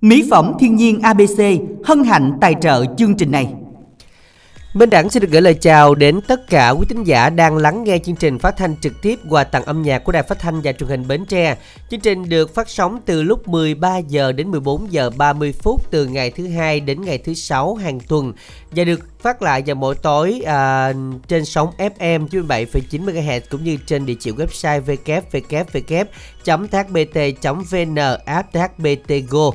Mỹ phẩm thiên nhiên ABC hân hạnh tài trợ chương trình này. Minh Đẳng xin được gửi lời chào đến tất cả quý thính giả đang lắng nghe chương trình phát thanh trực tiếp qua tặng âm nhạc của Đài Phát thanh và Truyền hình Bến Tre. Chương trình được phát sóng từ lúc 13 giờ đến 14 giờ 30 phút từ ngày thứ hai đến ngày thứ sáu hàng tuần và được phát lại vào mỗi tối à, trên sóng FM 97,9 MHz cũng như trên địa chỉ website www.thbt.vn app thbtgo go.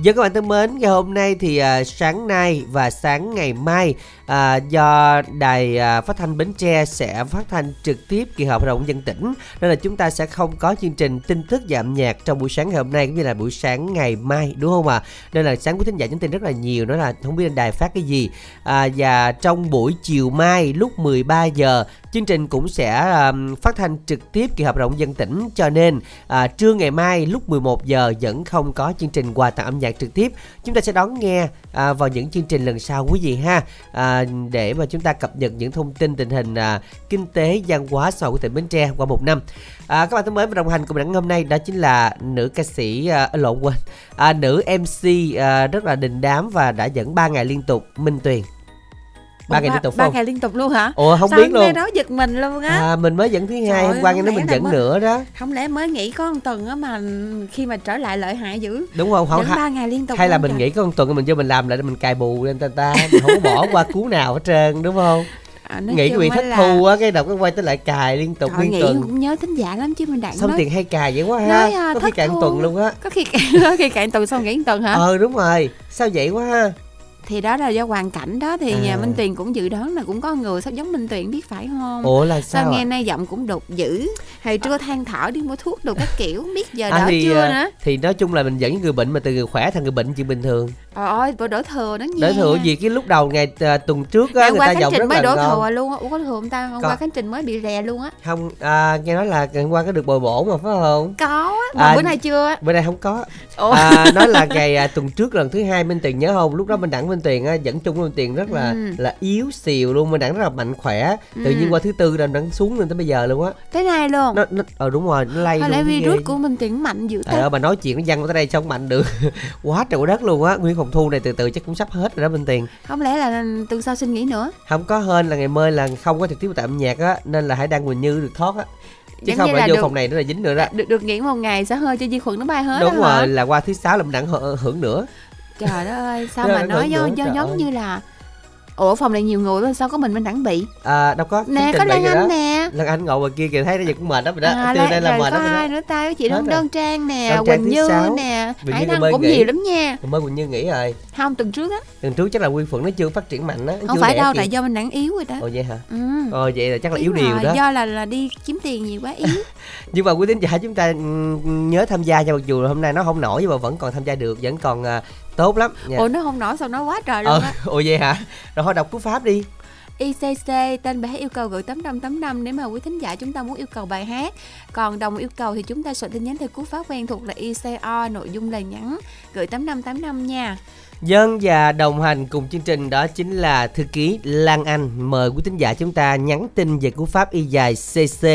Dân các bạn thân mến, ngày hôm nay thì à, sáng nay và sáng ngày mai à, do đài à, phát thanh Bến Tre sẽ phát thanh trực tiếp kỳ họp hội đồng dân tỉnh nên là chúng ta sẽ không có chương trình tin tức và âm nhạc trong buổi sáng ngày hôm nay cũng như là buổi sáng ngày mai đúng không ạ? À? Nên là sáng của thính giả nhắn tin rất là nhiều đó là không biết đài phát cái gì à, và trong buổi chiều mai lúc 13 giờ chương trình cũng sẽ um, phát thanh trực tiếp kỳ họp rộng dân tỉnh cho nên à, trưa ngày mai lúc 11 giờ vẫn không có chương trình quà tặng âm nhạc trực tiếp. Chúng ta sẽ đón nghe à, vào những chương trình lần sau quý vị ha. À, để mà chúng ta cập nhật những thông tin tình hình à, kinh tế văn hóa xã hội của tỉnh Bến Tre qua một năm. À, các bạn thân mến và đồng hành cùng đẳng hôm nay đó chính là nữ ca sĩ à, lộn quên. À, nữ MC à, rất là đình đám và đã dẫn 3 ngày liên tục Minh Tuyền ba ngày liên tục ba ngày liên tục luôn hả? Ủa không Sao biết luôn. đó giật mình luôn á. À mình mới dẫn thứ hai hôm qua nghe nói mình dẫn mới, nữa đó. không lẽ mới nghỉ có một tuần á mà khi mà trở lại lợi hại dữ. Đúng không? Không ba ngày liên tục hay là mình nghỉ có một tuần mình cho mình làm lại mình cài bù lên ta ta mình không bỏ qua cú nào hết trơn đúng không? À, nghĩ bị thất là... thu á cái đầu cái quay tới lại cài liên tục Trời, liên tuần. cũng nhớ thính giả lắm chứ mình đặng xong nói... tiền hay cài vậy quá ha nói, uh, có khi cài tuần luôn á. Có khi có khi cài tuần xong nghỉ tuần hả? Ờ đúng rồi. Sao vậy quá ha thì đó là do hoàn cảnh đó thì à. nhà Minh Tuyền cũng dự đoán là cũng có người sắp giống Minh Tuyền biết phải không? Ủa là sao? Sao nghe nay giọng cũng đột dữ, hay trưa than thở đi mua thuốc đồ các kiểu, biết giờ à, đỡ thì, chưa à, nữa. Thì nói chung là mình dẫn người bệnh mà từ người khỏe thành người bệnh chuyện bình thường. Trời ơi, bộ đổ thừa đó nha. Đổ thừa gì cái lúc đầu ngày uh, tuần trước á người ta giọng rất mới đổ thừa luôn á. Ủa có thừa không ta? Hôm qua khánh trình mới bị rè luôn á. Không, à, nghe nói là hôm qua có được bồi bổ mà phải không? Có á, mà à, bữa nay chưa. Bữa nay không có. Ủa? À, nói là ngày uh, tuần trước lần thứ hai Minh Tuyền nhớ không? Lúc đó mình đẳng Minh Tuyền á dẫn chung Minh Tuyền rất là ừ. là yếu xìu luôn, mình đẳng rất là mạnh khỏe. Tự ừ. nhiên qua thứ tư là đẳng xuống lên tới bây giờ luôn á. Tới nay luôn. Nó, nó ờ đúng rồi, nó lay Hồi luôn. virus của Minh Tuyền mạnh dữ ta. Ờ mà nói chuyện nó văng tới đây xong mạnh được. Quá trời đất luôn á. Nguyên phòng thu này từ từ chắc cũng sắp hết rồi đó Minh Tiền. Không lẽ là từ sau xin nghỉ nữa? Không có hên là ngày mai là không có trực tiếp tại âm nhạc á nên là hãy đăng Quỳnh Như được thoát á. Chứ không là vô được, phòng này nó là dính nữa đó. Được được nghỉ một ngày sẽ hơi cho vi khuẩn nó bay hết đúng rồi hả? là qua thứ sáu là mình đặng hưởng nữa. Trời đất ơi sao mà nói do, do giống như là ủa phòng này nhiều người sao có mình mình đẳng bị? À đâu có nè có lan anh nè lan anh ngồi ngoài kia kìa thấy nó giờ cũng mệt lắm rồi đó. À, từ đây là mệt lắm ai nữa ta? Chị đơn đơn trang nè quỳnh như nè hải đăng cũng nhiều lắm nha. Mới quỳnh như nghỉ rồi. Không tuần trước á. Tuần trước chắc là nguyên phượng nó chưa phát triển mạnh á không phải đâu tại do mình đẳng yếu rồi đó. Ồ vậy hả? Ừ. Ồ vậy là chắc là yếu điều đó. do là là đi kiếm tiền nhiều quá yếu. Nhưng mà quý tín giả chúng ta ừ, nhớ tham gia cho mặc dù hôm nay nó không nổi nhưng mà vẫn còn tham gia được vẫn còn à, tốt lắm. Nha. ủa nó không nổi sao nó quá trời luôn ờ, á. ủa vậy hả? Rồi thôi đọc cú pháp đi ICC tên bài hát yêu cầu gửi 8585 nếu mà quý thính giả chúng ta muốn yêu cầu bài hát. Còn đồng yêu cầu thì chúng ta soạn tin nhắn theo cú pháp quen thuộc là ICO nội dung lời nhắn gửi 8585 nha. Dân và đồng hành cùng chương trình đó chính là thư ký Lan Anh. Mời quý thính giả chúng ta nhắn tin về cú pháp y dài CC,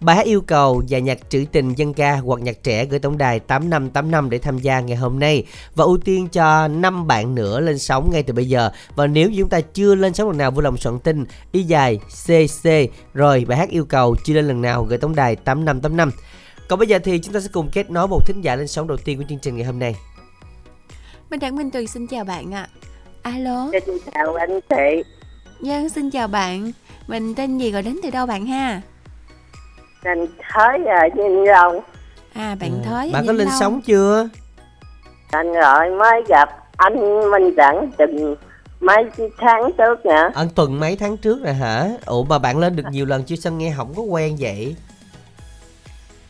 bài hát yêu cầu và nhạc trữ tình dân ca hoặc nhạc trẻ gửi tổng đài 8585 để tham gia ngày hôm nay và ưu tiên cho 5 bạn nữa lên sóng ngay từ bây giờ. Và nếu chúng ta chưa lên sóng lần nào vui lòng soạn tin y dài CC rồi bài hát yêu cầu chưa lên lần nào gửi tổng đài 8585. Còn bây giờ thì chúng ta sẽ cùng kết nối một thính giả lên sóng đầu tiên của chương trình ngày hôm nay. Minh Đặng Minh Tùy xin chào bạn ạ. À. Alo. Xin chào anh chị. Dân xin chào bạn. Mình tên gì gọi đến từ đâu bạn ha? Anh Thới ở Vĩnh Long. À bạn à, Thới Bạn có lên sóng chưa? Anh rồi mới gặp anh Minh Đặng từng mấy tháng trước nè. Anh tuần mấy tháng trước rồi hả? Ủa mà bạn lên được nhiều lần chưa sao nghe không có quen vậy?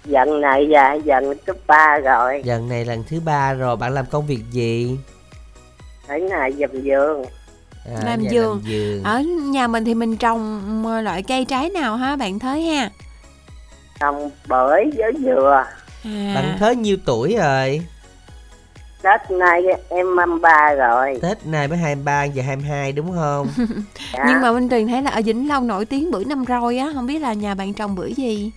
Dần này dạ dần thứ ba rồi dần này lần thứ ba rồi bạn làm công việc gì ở nhà dầm giường à, làm giường ở nhà mình thì mình trồng loại cây trái nào ha bạn thới ha trồng bưởi với dừa à. bạn thới nhiêu tuổi rồi Tết nay em 23 rồi Tết nay mới 23 giờ 22 đúng không? dạ. Nhưng mà Minh Tuyền thấy là ở Vĩnh Long nổi tiếng bưởi năm roi á Không biết là nhà bạn trồng bưởi gì?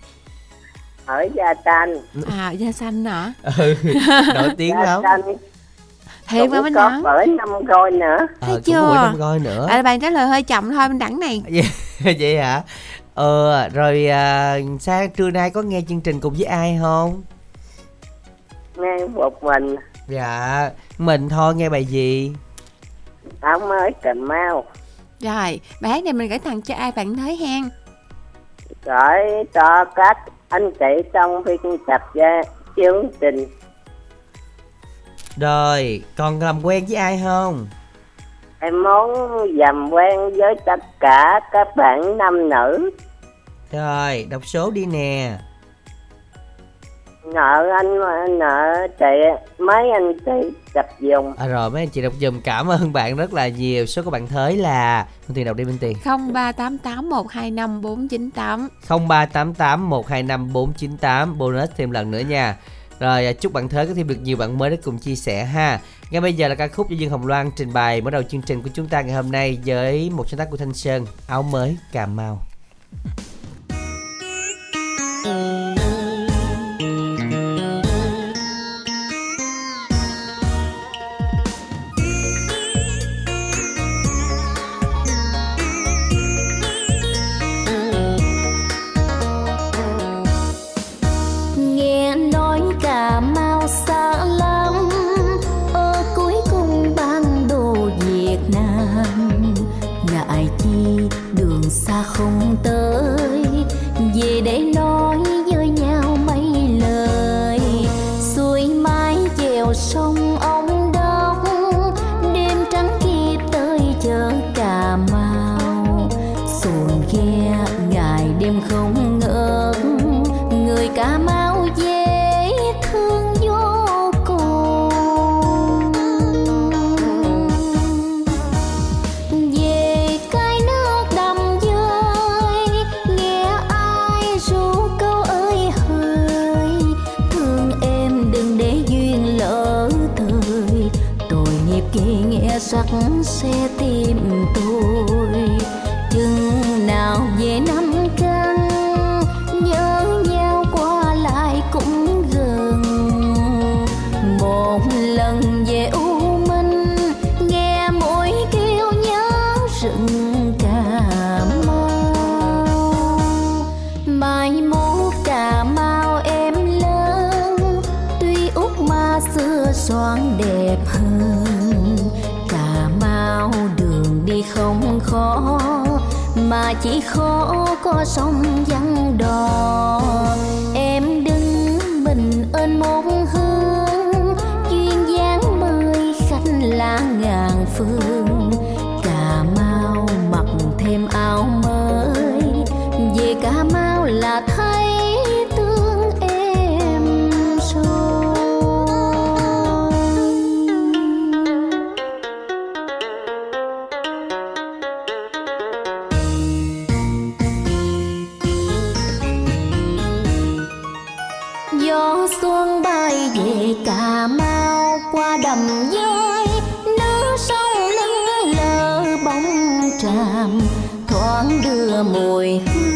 Ở da xanh à da xanh hả? Ừ nổi tiếng lắm. Thiệt mà Minh có Đẳng. bởi năm coi nữa. Ờ, Thấy cũng chưa? có năm coi nữa. À, bạn trả lời hơi chậm thôi Minh Đẳng này. Vậy hả? Ờ rồi à, sáng trưa nay có nghe chương trình cùng với ai không? Nghe một mình. Dạ mình thôi nghe bài gì? Áo mới cà mau. Rồi bài hát này mình gửi tặng cho ai bạn thấy hen? Gửi cho các anh chị trong biên tập gia chương trình rồi còn làm quen với ai không? Em muốn làm quen với tất cả các bạn nam nữ. Rồi đọc số đi nè nợ anh nợ chị mấy anh chị tập dùng. À, rồi mấy anh chị đọc dùm cảm ơn bạn rất là nhiều. Số của bạn thới là Minh tiền đọc đi Minh tiền. 0388125498 0388 125 498 bonus thêm lần nữa nha. Rồi à, chúc bạn Thới có thêm được nhiều bạn mới để cùng chia sẻ ha. Ngay bây giờ là ca khúc do Dương Hồng Loan trình bày mở đầu chương trình của chúng ta ngày hôm nay với một sáng tác của Thanh Sơn áo mới Cà Mau khó đầm dơi nước sông lững lờ bóng tràm thoáng đưa mùi hương.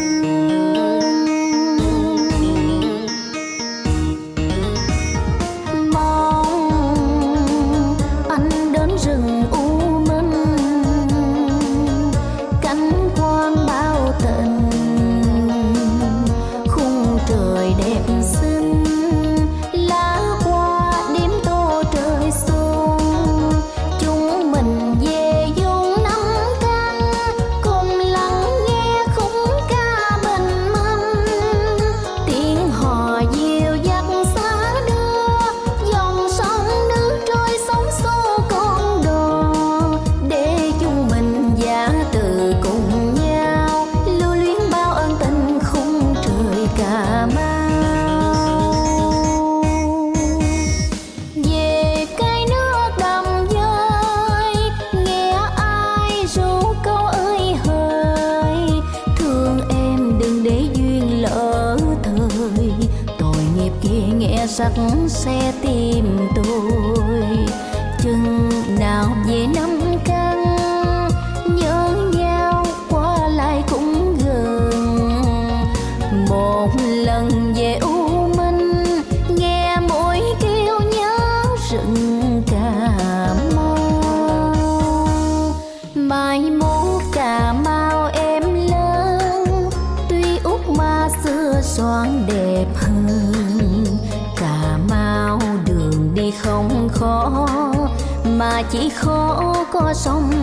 Chỉ khó có sông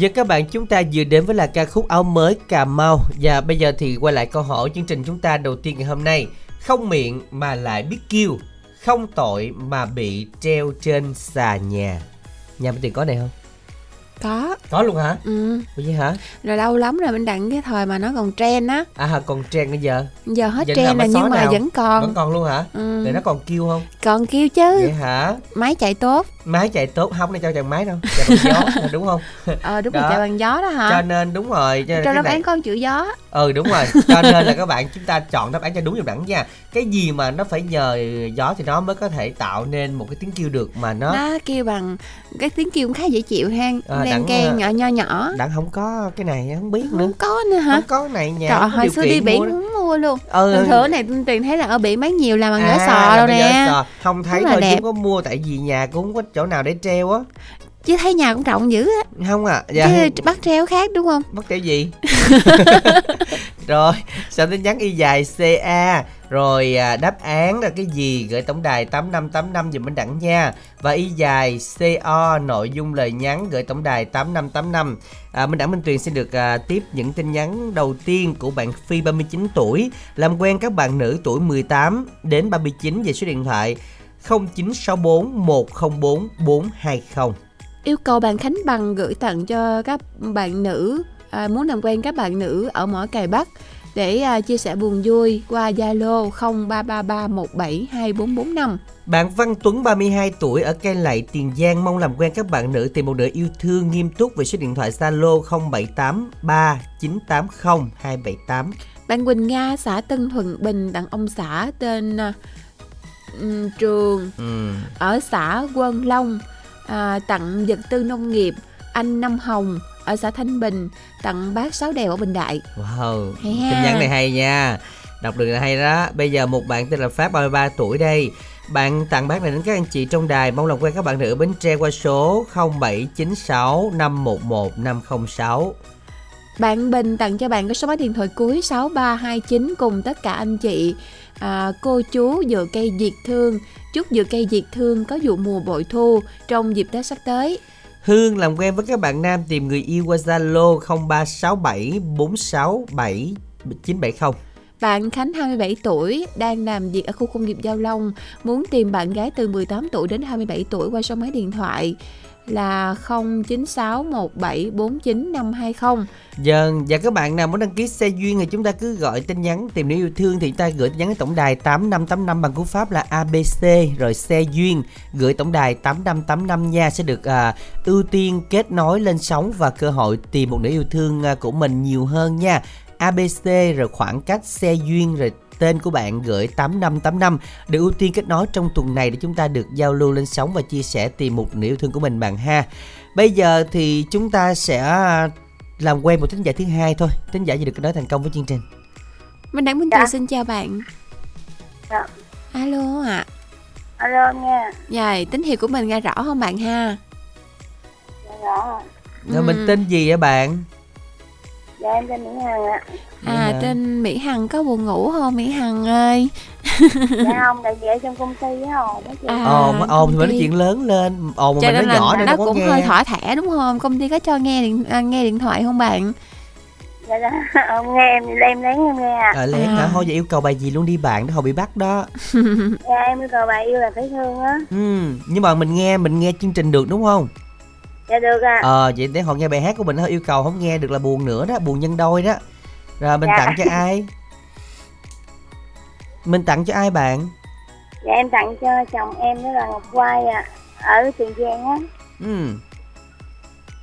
Và các bạn chúng ta vừa đến với là ca khúc áo mới Cà Mau Và bây giờ thì quay lại câu hỏi chương trình chúng ta đầu tiên ngày hôm nay Không miệng mà lại biết kêu Không tội mà bị treo trên xà nhà Nhà bên tiền có này không? có Có luôn hả? ừ. Ủa vậy hả? rồi lâu lắm rồi mình đặng cái thời mà nó còn trend á À còn trend bây giờ giờ hết Vậy trend rồi nhưng mà nào? vẫn còn Vẫn còn luôn hả? ừ. Để nó còn kêu không? còn kêu chứ Vậy hả? máy chạy tốt Máy chạy tốt không này cho chàng máy đâu Chạy bằng gió đúng không? ờ đúng Đó. rồi chạy bằng gió đó hả? Cho nên đúng rồi cho nên trong đáp án con chữ gió. Ừ đúng rồi. Cho nên là các bạn chúng ta chọn đáp án cho đúng dùm đẳng nha. Cái gì mà nó phải nhờ gió thì nó mới có thể tạo nên một cái tiếng kêu được mà nó nó kêu bằng cái tiếng kêu cũng khá dễ chịu ha. À, à, nhỏ nho nhỏ. đặng không có cái này không biết nữa. Không có nữa hả? Không có này nhà trời hồi xưa đi biển mua. mua luôn. Ừ. Thường thường này tiền thấy là ở biển bán nhiều làm bằng vỏ À, sò là đâu nè. sò. không thấy là thôi chứ có mua tại vì nhà cũng không có chỗ nào để treo á? Chứ thấy nhà cũng rộng dữ á. Không à dạ. Chứ bắt treo khác đúng không? Mất cái gì? Rồi sao tin nhắn y dài ca rồi à, đáp án là cái gì? Gửi tổng đài 8585 dùm bên đẳng nha. Và y dài co nội dung lời nhắn gửi tổng đài 8585 à, Minh Đẳng Minh Tuyền xin được à, tiếp những tin nhắn đầu tiên của bạn Phi 39 tuổi. Làm quen các bạn nữ tuổi 18 đến 39 về số điện thoại 0964 104 420 yêu cầu bạn Khánh Bằng gửi tặng cho các bạn nữ à, muốn làm quen các bạn nữ ở mỏ cày Bắc để à, chia sẻ buồn vui qua Zalo 0333172445. Bạn Văn Tuấn 32 tuổi ở Cây Lậy, Tiền Giang mong làm quen các bạn nữ tìm một nửa yêu thương nghiêm túc về số điện thoại Zalo 0783 980 278. Bạn Quỳnh Nga xã Tân Thuận Bình tặng ông xã tên ừm, Trường Ừ. ở xã Quân Long à, tặng vật tư nông nghiệp anh Năm Hồng ở xã Thanh Bình tặng bác Sáu Đèo ở Bình Đại. Wow, Hay ha. tin nhắn này hay nha. Đọc được là hay đó. Bây giờ một bạn tên là Pháp 33 tuổi đây. Bạn tặng bác này đến các anh chị trong đài mong làm quen các bạn nữ ở Bến Tre qua số 0796 511 506. Bạn Bình tặng cho bạn có số máy điện thoại cuối 6329 cùng tất cả anh chị à, cô chú dựa cây diệt thương. Chúc dựa cây diệt thương có vụ mùa bội thu trong dịp Tết sắp tới. Hương làm quen với các bạn nam tìm người yêu qua Zalo 0367 467 970. Bạn Khánh 27 tuổi đang làm việc ở khu công nghiệp Giao Long muốn tìm bạn gái từ 18 tuổi đến 27 tuổi qua số máy điện thoại là 0961749520. Vâng, và các bạn nào muốn đăng ký xe duyên thì chúng ta cứ gọi tin nhắn tìm nữ yêu thương thì chúng ta gửi tin nhắn đến tổng đài 8585 bằng cú pháp là ABC rồi xe duyên gửi tổng đài 8585 nha sẽ được à, ưu tiên kết nối lên sóng và cơ hội tìm một nữ yêu thương à, của mình nhiều hơn nha. ABC rồi khoảng cách xe duyên rồi tên của bạn gửi 8585 được ưu tiên kết nối trong tuần này để chúng ta được giao lưu lên sóng và chia sẻ tìm một nữ yêu thương của mình bạn ha. Bây giờ thì chúng ta sẽ à, làm quen một thính giả thứ hai thôi thính giả gì được kết nối thành công với chương trình Minh Đẳng Minh Dạ. Xin chào bạn. Dạ. Alo ạ. alo nghe Dạ, tín hiệu của mình nghe rõ không bạn ha? rõ rồi mình Ừ. tên gì vậy bạn dạ em tên Mỹ Hằng ạ. À, Dạ. tên Mỹ Hằng có buồn ngủ không Mỹ Hằng ơi? dạ không tại vì ở trong công ty á ồn À, ồn ồn thì mình nói chuyện lớn lên. Ồn mà Cho mình nên nói là nhỏ nên nó cũng nghe. hơi thỏa thẻ đúng không? Công ty có cho nghe điện à, nghe điện thoại không bạn? dạ dạ. Ông nghe em em lén em nghe ạ. Ờ lén À. hả thôi vậy yêu cầu bài gì luôn đi bạn đó hồi bị bắt đó. Dạ em yêu cầu bà yêu là phải thương á. Ừ nhưng mà mình nghe mình nghe chương trình được đúng không dạ được ạ. Ờ vậy để họ nghe bài hát của mình thôi yêu cầu không nghe được là buồn nữa đó buồn nhân đôi đó. Rồi mình Dạ. tặng cho ai? Mình tặng cho ai bạn? Dạ em tặng cho chồng em đó là ngọc quay à ở tiền giang á. Ừ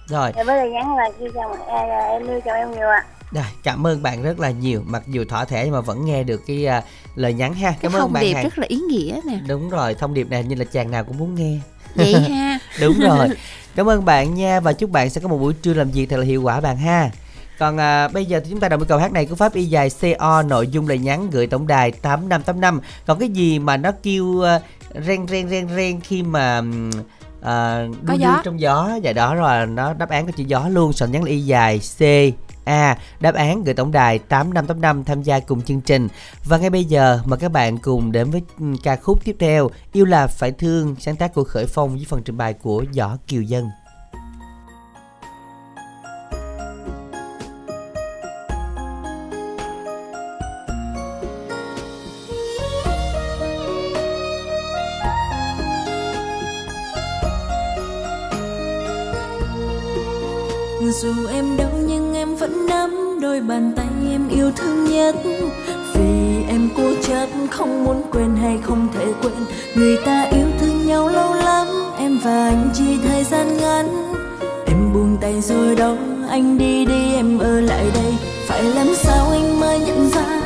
rồi. Dạ với lời nhắn là khi chồng à, là em yêu chồng em nhiều ạ. Rồi, cảm ơn bạn rất là nhiều mặc dù thỏ thẻ nhưng mà vẫn nghe được cái à, lời nhắn ha. Cái cảm ơn thông bạn điệp rất là ý nghĩa nè. Đúng rồi thông điệp này như là chàng nào cũng muốn nghe. Vậy ha. Đúng rồi cảm ơn bạn nha và chúc bạn sẽ có một buổi trưa làm việc thật là hiệu quả bạn ha. Còn à, bây giờ thì chúng ta đọc cái câu hát này của pháp y dài co nội dung lời nhắn gửi tổng đài 8585 còn cái gì mà nó kêu à, uh, ren ren ren ren khi mà à, Có gió. trong gió. Và đó rồi. Nó đáp án của chữ gió luôn. Soạn nhắn là y dài c A. Đáp án gửi tổng đài 8585 tham gia cùng chương trình. Và ngay bây giờ mời các bạn cùng đến với ừ, ca khúc tiếp theo. Yêu là phải thương sáng tác của Khởi Phong với phần trình bày của Võ Kiều Dân. Dù em đau nhưng em vẫn nắm đôi bàn tay em yêu thương nhất. Vì em cố chấp, không muốn quên hay không thể quên. Người ta yêu thương nhau lâu lắm, em và anh chỉ thời gian ngắn. Em buông tay rồi đâu anh đi đi, em ở lại đây. Phải làm sao anh mới nhận ra,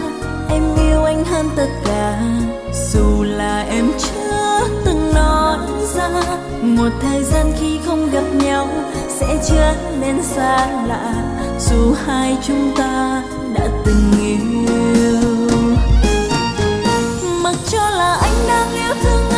em yêu anh hơn tất cả. Dù là em chưa từng nói ra, một thời gian khi không gặp nhau sẽ trở nên xa lạ, dù hai chúng ta đã từng yêu. Mặc cho là anh đang yêu thương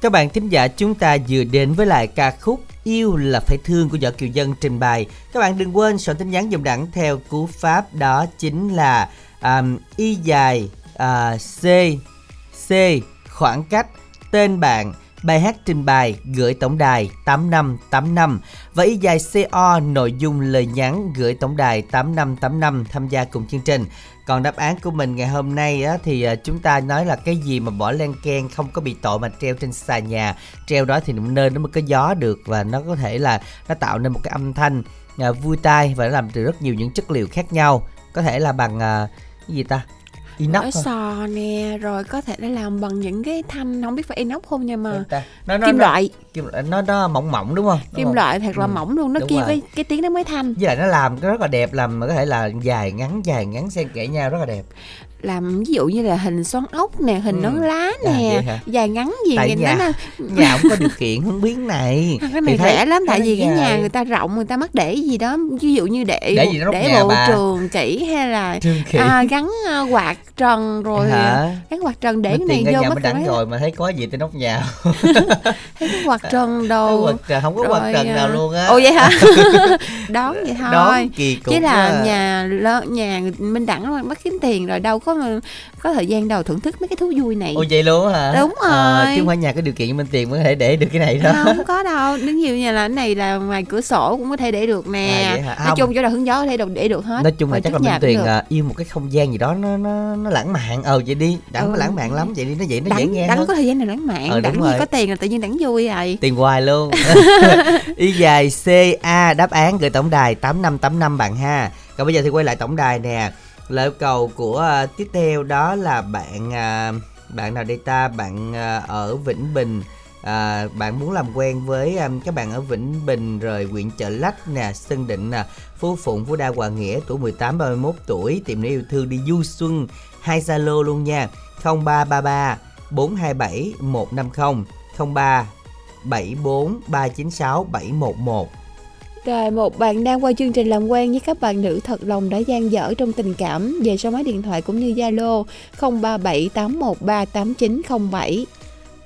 Các bạn thính giả chúng ta vừa đến với lại ca khúc Yêu là phải thương của Võ Kiều Dân trình bày. Các bạn đừng quên soạn tin nhắn dùng đẳng theo cú pháp đó chính là um, y dài uh, C C khoảng cách tên bạn bài hát trình bày gửi tổng đài 8585 và y dài CO nội dung lời nhắn gửi tổng đài 8585 tham gia cùng chương trình. Còn đáp án của mình ngày hôm nay á, thì à, chúng ta nói là cái gì mà bỏ len ken không có bị tội mà treo trên xà nhà. Treo đó thì nơi nó mới có gió được và nó có thể là nó tạo nên một cái âm thanh à, vui tai và nó làm từ rất nhiều những chất liệu khác nhau. Có thể là bằng à, cái gì ta? Inox Vỏ sò nè rồi có thể nó làm bằng những cái thanh không biết phải inox không nhưng mà nó, nó, kim nó, loại. kim nó nó mỏng mỏng đúng không? Đúng kim không? loại thật là Ừ, mỏng luôn nó rồi. cái cái tiếng nó mới thanh. Với lại nó làm rất là đẹp làm có thể là dài ngắn dài ngắn xen kẽ nhau rất là đẹp làm ví dụ như là hình xoắn ốc nè hình Ừ. nón lá À, nè hả? dài ngắn gì Tại nhìn nhà- nó nhà không có điều kiện không biết này. Cái Thì này thấy- rẻ lắm tại vì cái nhà người ta rộng người ta mắc để gì đó ví dụ như để Để gì để bộ bà? trường chỉ hay là à, gắn à, quạt trần rồi à, hả? gắn quạt trần để cái này vô nhà mất mình cái rồi mà thấy có gì trên nóc nhà. Thấy cái quạt trần đồ. Quật trần không có Rồi, trần à, nào luôn á. Ồ vậy hả? Đón vậy thôi. đón kỳ cục chứ là à. nhà lớn nhà minh đẳng mất kiếm tiền rồi đâu có mà- có thời gian đâu thưởng thức mấy cái thú vui này. Ồ vậy luôn hả? Đúng à, rồi. chứ không phải nhà có điều kiện mình tiền mới có thể để được cái này đó. Không có đâu nếu nhiều nhà là cái này là ngoài cửa sổ cũng có thể để được nè. À, vậy hả? nói Không. chung chỗ nào hứng gió có thể để được hết. Nói chung là chắc là minh tuyền được. à, yêu một cái không gian gì đó nó nó nó lãng mạn. Ờ vậy đi đẳng Ừ. nó lãng mạn lắm. Vậy đi nó vậy nó dễ đẳng nghe đẳng hơn. có thời gian nào lãng mạn? Ờ, rồi. gì có tiền là tự nhiên đẳng vui rồi tiền hoài luôn. Y dài ca đáp án gửi tổng đài 8585 bạn ha. Còn bây giờ thì quay lại tổng đài nè lời yêu cầu của uh, tiếp theo đó là bạn uh, bạn nào đây ta? Bạn uh, ở Vĩnh Bình. À, bạn muốn làm quen với um, các bạn ở Vĩnh Bình rồi huyện Chợ Lách nè Sơn Định nè Phú Phụng Phú Đa Hòa Nghĩa tuổi 18 31 tuổi tìm nữ yêu thương đi du xuân. Hai Zalo luôn nha 0333 427 150 03 74 396 711 rồi một bạn đang qua chương trình làm quen với các bạn nữ thật lòng đã gian dở trong tình cảm. Về số máy điện thoại cũng như Zalo 0378138907.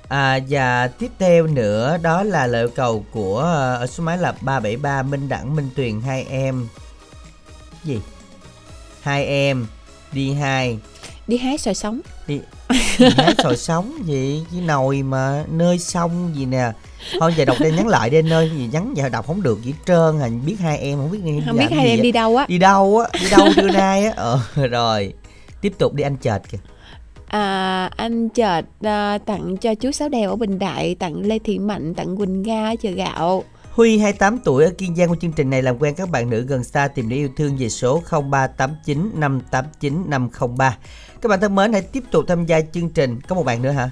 À, và tiếp theo nữa đó là lời cầu của ờ, ở số máy là 373 Minh Đẳng Minh Tuyền hai em. Gì? Hai em đi hai. Đi hái xoài sống. đi đi hái sồi sống gì? Chứ nồi mà nơi sông gì nè. Thôi giờ đọc đây nhắn lại đi anh ơi. Gì nhắn giờ đọc không được gì trơn à. Biết hai em không biết đi Không biết hai em đi đâu á. đi đâu á? Đi đâu trưa nay á? Ờ rồi. Tiếp tục đi anh chợt kìa. À, anh chợt à, tặng cho chú Sáu Đèo ở Bình Đại, tặng Lê Thị Mạnh, tặng Quỳnh Nga ở chợ gạo. Huy 28 tuổi ở Kiên Giang của chương trình này làm quen các bạn nữ gần xa tìm để yêu thương về số 0389 589 503. Các bạn thân mến hãy tiếp tục tham gia chương trình. Có một bạn nữa hả?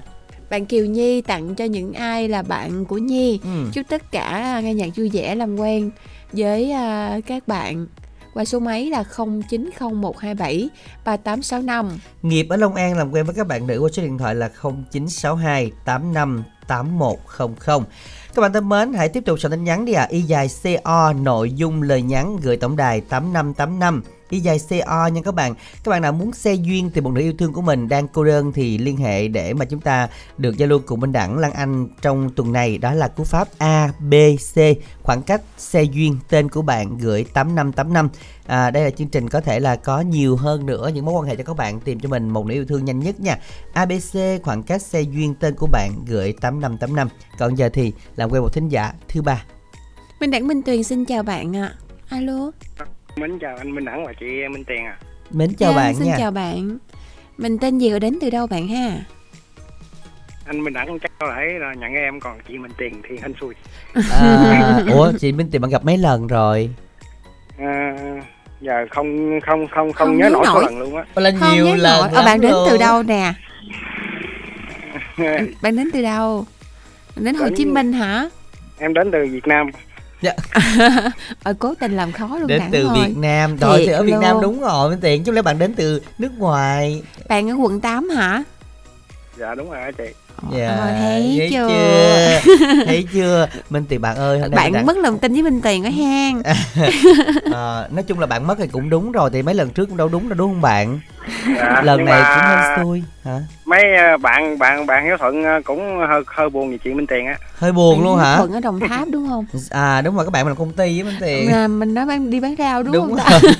Bạn Kiều Nhi tặng cho những ai là bạn của Nhi. Ừ. Chúc tất cả nghe nhạc vui vẻ làm quen với à, các bạn qua số máy là 090127 3865. Nghiệp ở Long An làm quen với các bạn nữ qua số điện thoại là 0962 85 8100. Các bạn thân mến, hãy tiếp tục soạn tin nhắn đi ạ. À. Y dài CO nội dung lời nhắn gửi tổng đài 8585 với dài CO nha các bạn. Các bạn nào muốn xe duyên thì một nữ yêu thương của mình đang cô đơn thì liên hệ để mà chúng ta được giao lưu cùng Minh Đẳng Lan Anh trong tuần này đó là cú pháp A B C khoảng cách xe duyên tên của bạn gửi 8585. À, đây là chương trình có thể là có nhiều hơn nữa những mối quan hệ cho các bạn tìm cho mình một nữ yêu thương nhanh nhất nha. ABC khoảng cách xe duyên tên của bạn gửi 8585. Còn giờ thì làm quen một thính giả thứ ba. Minh Đẳng Minh Tuyền xin chào bạn ạ. Alo. Mến chào anh Minh Đẳng và chị Minh Tiền à. Mến chào Dạ, bạn xin nha. chào bạn. Mình tên gì và đến từ đâu bạn ha? Anh Minh Đẳng chắc có lẽ là nhận em còn chị Minh Tiền thì hên xui. À, ủa chị Minh Tiền bạn gặp mấy lần rồi? À, giờ không không không không, Không nhớ nhớ nổi số nổi. lần luôn á. Là Không nhiều nhớ lần nổi. Ờ, bạn đến từ luôn. đâu nè? bạn đến từ đâu? Bạn đến Hồ Đến- Chí Minh hả? em đến từ Việt Nam. Ờ cố tình làm khó luôn Đến từ rồi. Việt Nam. Rồi thì ở Việt Nam luôn. đúng rồi Minh Tiền chứ lẽ bạn đến từ nước ngoài. Bạn ở quận 8 hả? Dạ đúng rồi chị. Dạ, Ờ, thấy chưa? chưa? thấy chưa? Minh Tiền bạn ơi, hôm nay bạn Minh Đẳng- mất lòng tin với Minh Tiền á hen. Ờ, nói chung là bạn mất thì cũng đúng rồi thì mấy lần trước cũng đâu đúng đâu đúng không bạn? Dạ, lần này mà cũng hơi xui hả? mấy ờ, bạn bạn bạn hiếu thuận cũng hơi hơi buồn vì chuyện minh tiền á. Hơi buồn luôn hả? Thuận ở đồng tháp đúng không? À đúng rồi các bạn mình là công ty với bên tiền à, mình nói bán đi bán rau đúng, đúng không? rồi.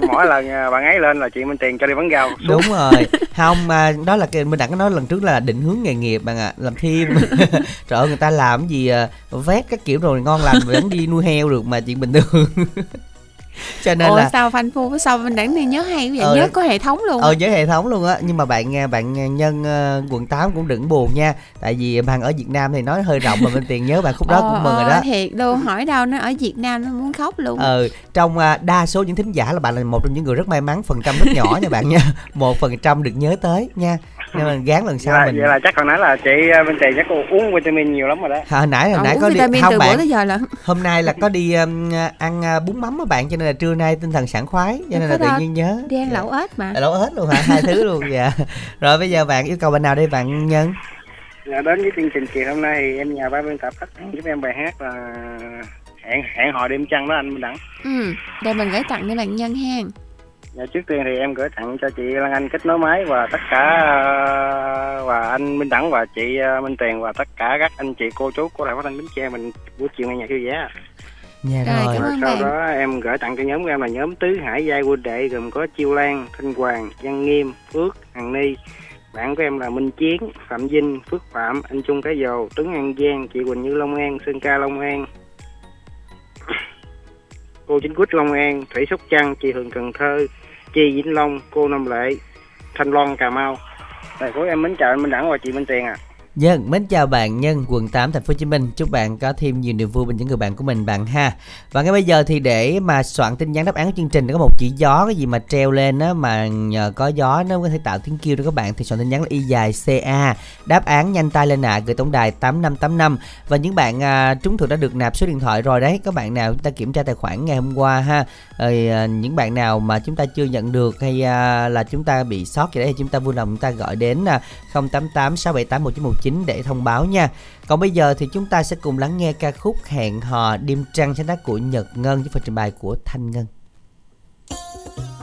Mỗi lần bạn ấy lên là chuyện minh tiền cho đi bán rau. Đúng rồi. Không mà đó là cái mình đã có nói lần trước là định hướng nghề nghiệp bạn ạ làm thêm. Trời ơi người ta làm cái gì à, vét các kiểu rồi ngon lành vẫn đi nuôi heo được mà chuyện bình thường. Cho nên ủa là sao phanh phu sao mình đẳng này nhớ hay vậy? Ờ, nhớ có hệ thống luôn ờ với hệ thống luôn á. Nhưng mà bạn à, bạn nhân ờ, quận 8 cũng đừng buồn nha. Tại vì bạn ở Việt Nam thì nói hơi rộng mà bên tiền nhớ bạn khúc đó Ờ, cũng mừng rồi ờ, đó thiệt luôn hỏi đâu nó ở Việt Nam nó muốn khóc luôn. Ờ trong à, đa số những thính giả là bạn là một trong những người rất may mắn phần trăm rất nhỏ nha bạn nha. Một phần trăm được nhớ tới nha nên mình gán lần vậy sau là, mình vậy là chắc còn nói là chị ờ, minh tiền chắc cô uống vitamin nhiều lắm rồi đó. Hồi nãy hồi Ờ, nãy có đi không từ bữa bạn tới giờ là hôm nay là có đi um, ăn uh, bún mắm á bạn cho nên là trưa nay tinh thần sảng khoái cho nên là tự nhiên nhớ. đi ăn Dạ. lẩu ếch mà. À, lẩu ếch luôn hả? Hai thứ luôn dạ. Rồi bây giờ bạn yêu cầu bài nào đây bạn nhân? Dạ, đến với chương trình chiều hôm nay thì em nhờ ba biên tập phát giúp em bài hát là hẹn hẹn hò đêm trăng đó anh Minh Đẳng. Ừ để mình gửi tặng để bạn nhân hen dạ, trước tiên thì em gửi tặng cho chị Lan Anh kết nối máy và tất cả ờ, và anh Minh Đẳng và chị ờ, Minh Tiền và tất cả các anh chị cô chú của đài phát thanh Bến Tre mình buổi chiều nghe nhạc vui vẻ dạ Rồi, rồi cảm Rồi ơn sau bạn. đó em gửi tặng cho nhóm của em là nhóm Tứ Hải Giai Huynh Đệ gồm có Chiêu Lan, Thanh Hoàng, Văn Nghiêm, Phước, Hằng Ni. Bạn của em là Minh Chiến, Phạm Vinh, Phước Phạm, anh Trung Cái Dầu, Tuấn An Giang, chị Quỳnh Như Long An, Sơn Ca Long An. Cô Chính Quýt Long An, Thủy Sóc Trăng, chị Hường Cần Thơ, Chi Vĩnh Long, cô Nam Lệ, Thanh Loan Cà Mau. đây, của em mến chào anh Minh Đẳng và chị Minh Tiền ạ. Dân, mến chào bạn Nhân, quận 8 thành phố Hồ Chí Minh. Chúc bạn có thêm nhiều niềm vui bên những người bạn của mình bạn ha. Và ngay bây giờ thì để mà soạn tin nhắn đáp án của chương trình có một chỉ gió cái gì mà treo lên á mà nhờ có gió nó có thể tạo tiếng kêu cho các bạn thì soạn tin nhắn là y dài CA. Đáp án nhanh tay lên ạ gửi tổng đài 8585 và những bạn à, trúng thưởng đã được nạp số điện thoại rồi đấy. Các bạn nào chúng ta kiểm tra tài khoản ngày hôm qua ha. Rồi à, những bạn nào mà chúng ta chưa nhận được hay à, là chúng ta bị sót gì đấy thì chúng ta vui lòng chúng ta gọi đến à, 088 678 chính để thông báo nha. Còn bây giờ thì chúng ta sẽ cùng lắng nghe ca khúc Hẹn hò đêm trăng sáng tác của Nhật Ngân với phần trình bày của Thanh Ngân. đêm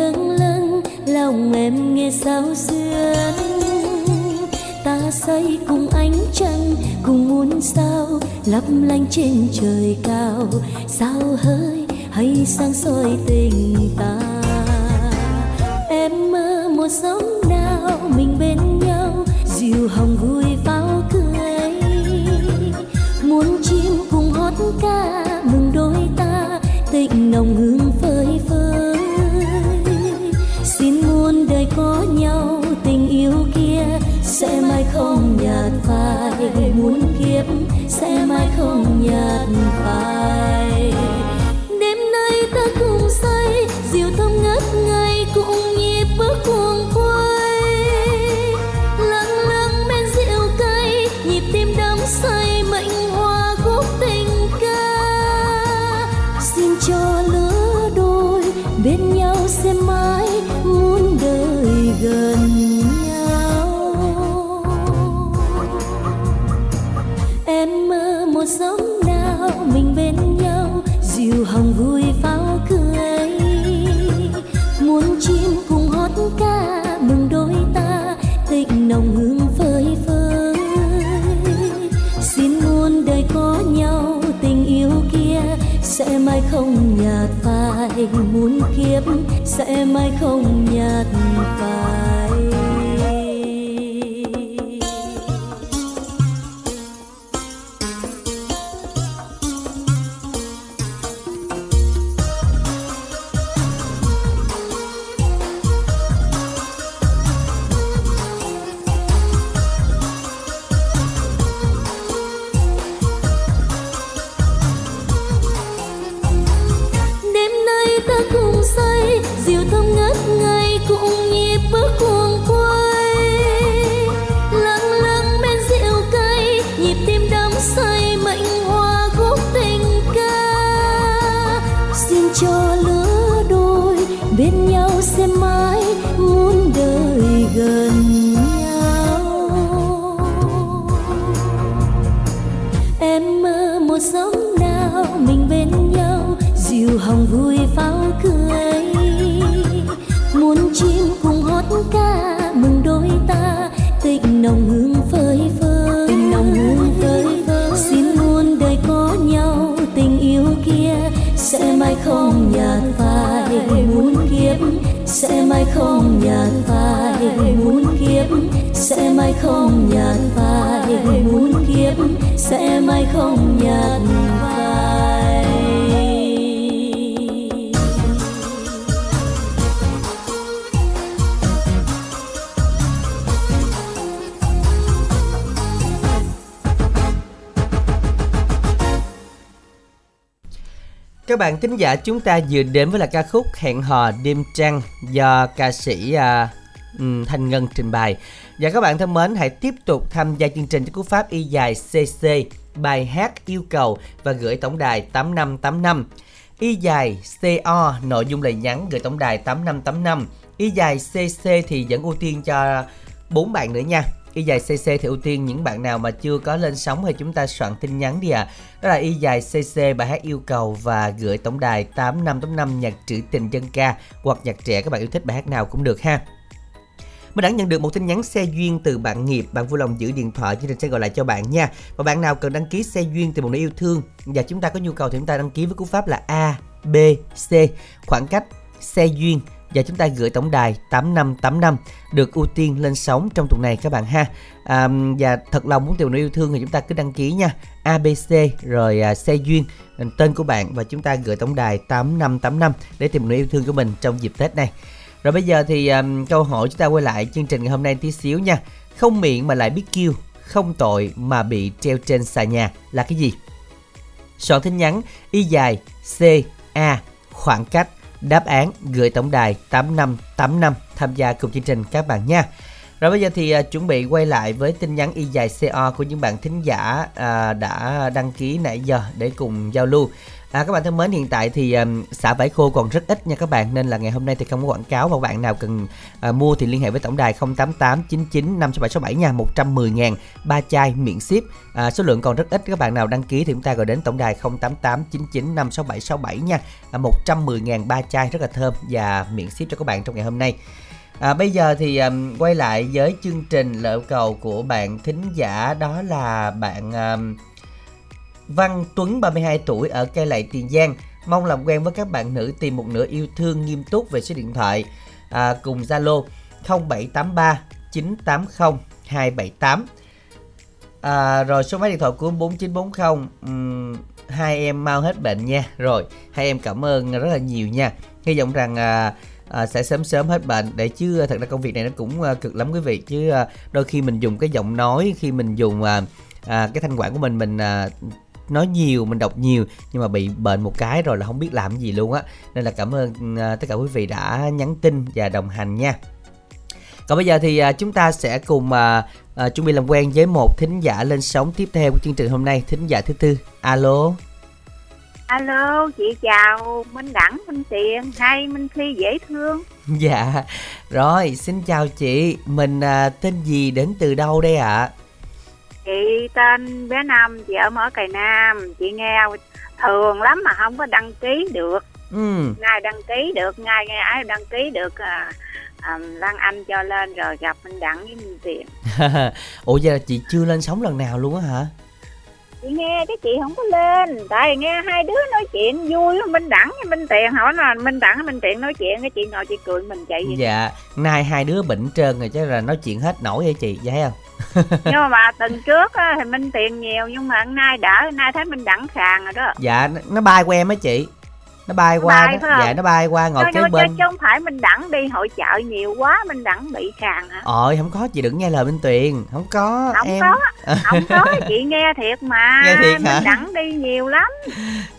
lâng lâng, lòng em nghe sao xuyên ta say cùng ánh trăng, cùng muôn sao, lấp lánh trên trời cao. Sao hỡi, hay sáng soi tình ta? Em mơ một sớm nào, mình bên nhau dịu hồng vui pháo cười. Muốn chim cùng hót ca, mừng đôi ta tình nồng hương sẽ mãi không nhạt phai muốn kiếp sẽ mãi không nhạt phai. Sẽ mãi không sẽ mãi không nhạt phai Các bạn thính giả chúng ta vừa đến với là ca khúc Hẹn hò đêm trăng do ca sĩ uh, Thanh Ngân trình bày. Và các bạn thân mến, hãy tiếp tục tham gia chương trình cho cú pháp y dài CC bài hát yêu cầu và gửi tổng đài 8585. Y dài CO nội dung lời nhắn gửi tổng đài 8585. Y dài CC thì vẫn ưu tiên cho bốn bạn nữa nha. Y dài CC thì ưu tiên những bạn nào mà chưa có lên sóng thì chúng ta soạn tin nhắn đi ạ. À. Đó là Y dài CC bài hát yêu cầu và gửi tổng đài 8585 nhạc trữ tình dân ca hoặc nhạc trẻ các bạn yêu thích bài hát nào cũng được ha. Mình đã nhận được một tin nhắn xe duyên từ bạn nghiệp. Bạn vui lòng giữ điện thoại chương trình sẽ gọi lại cho bạn nha. Và bạn nào cần đăng ký xe duyên từ một nơi yêu thương. Và chúng ta có nhu cầu thì chúng ta đăng ký với cú pháp là A, B, C. Khoảng cách xe duyên. Và chúng ta gửi tổng đài 8585 được ưu tiên lên sóng trong tuần này các bạn ha. À, và thật lòng muốn tìm nỗi yêu thương thì chúng ta cứ đăng ký nha. ABC rồi à, xe duyên tên của bạn. Và chúng ta gửi tổng đài 8585 để tìm nỗi yêu thương của mình trong dịp Tết này rồi bây giờ thì um, câu hỏi chúng ta quay lại chương trình ngày hôm nay tí xíu nha. Không miệng mà lại biết kêu, không tội mà bị treo trên xà nhà là cái gì? Soạn tin nhắn y dài C A khoảng cách đáp án gửi tổng đài 8585 tham gia cùng chương trình các bạn nha. Rồi bây giờ thì uh, chuẩn bị quay lại với tin nhắn y dài CO của những bạn thính giả uh, đã đăng ký nãy giờ để cùng giao lưu. À, các bạn thân mến hiện tại thì um, xả vải khô còn rất ít nha các bạn. Nên là ngày hôm nay thì không có quảng cáo. Và bạn nào cần uh, mua thì liên hệ với tổng đài 0889956767 nha. 110 ngàn ba chai miễn ship. À, số lượng còn rất ít. Các bạn nào đăng ký thì chúng ta gọi đến tổng đài 0889956767 nha. À, 110 ngàn ba chai rất là thơm và miễn ship cho các bạn trong ngày hôm nay. À, bây giờ thì um, quay lại với chương trình lỡ cầu của bạn thính giả. Đó là bạn um, Văn Tuấn 32 tuổi ở Cây Lậy Tiền Giang. Mong làm quen với các bạn nữ tìm một nửa yêu thương nghiêm túc về số điện thoại à, cùng Zalo 0783 980 278 à, rồi số máy điện thoại của 4940 um, hai em mau hết bệnh nha. Rồi hai em cảm ơn rất là nhiều nha. Hy vọng rằng à, à, sẽ sớm sớm hết bệnh. Để chứ à, thật ra công việc này nó cũng à, cực lắm quý vị. Chứ à, đôi khi mình dùng cái giọng nói khi mình dùng à, à, cái thanh quản của mình mình à, nói nhiều mình đọc nhiều nhưng mà bị bệnh một cái rồi là không biết làm gì luôn á. Nên là cảm ơn à, tất cả quý vị đã nhắn tin và đồng hành nha. Còn bây giờ thì à, chúng ta sẽ cùng à, chuẩn bị làm quen với một thính giả lên sóng tiếp theo của chương trình hôm nay thính giả thứ tư. Alo. Alo chị chào minh đẳng minh tiền. Hay minh thi dễ thương. Dạ rồi xin chào chị. Mình à, tên gì đến từ đâu đây ạ? à? Chị tên bé Năm chị ở ở Cài Nam. Chị nghe thường lắm mà không có đăng ký được. Ừ. Ngay đăng ký được ngay nghe ai đăng ký được à, à, Lan Anh cho lên rồi gặp Minh Đẳng với Minh Tiền. Ủa giờ chị chưa lên sóng lần nào luôn á hả chị nghe cái chị không có lên. Tại nghe hai đứa nói chuyện vui Minh Đẳng với Minh Tiền. Hỏi là Minh Đẳng Minh Tiền nói chuyện cái chị ngồi chị cười mình chạy vậy dạ nay hai đứa bệnh trơn rồi chứ là nói chuyện hết nổi vậy chị? Dạ thấy không? Nhưng mà tuần trước á, thì Minh Tiền nhiều nhưng mà hôm nay đỡ hôm nay thấy Minh Đẳng sàn rồi đó. Dạ nó, nó bay qua em á chị nó bay Nó qua bay đó. dạ nó bay qua ngồi kế bên. chứ, không phải Minh Đẳng đi hội chợ nhiều quá Minh Đẳng bị sàn hả? Ôi không có chị đừng nghe lời bên tuyền. Không có không em. có không có chị nghe thiệt mà. Nghe thiệt hả? Minh Đẳng đi nhiều lắm.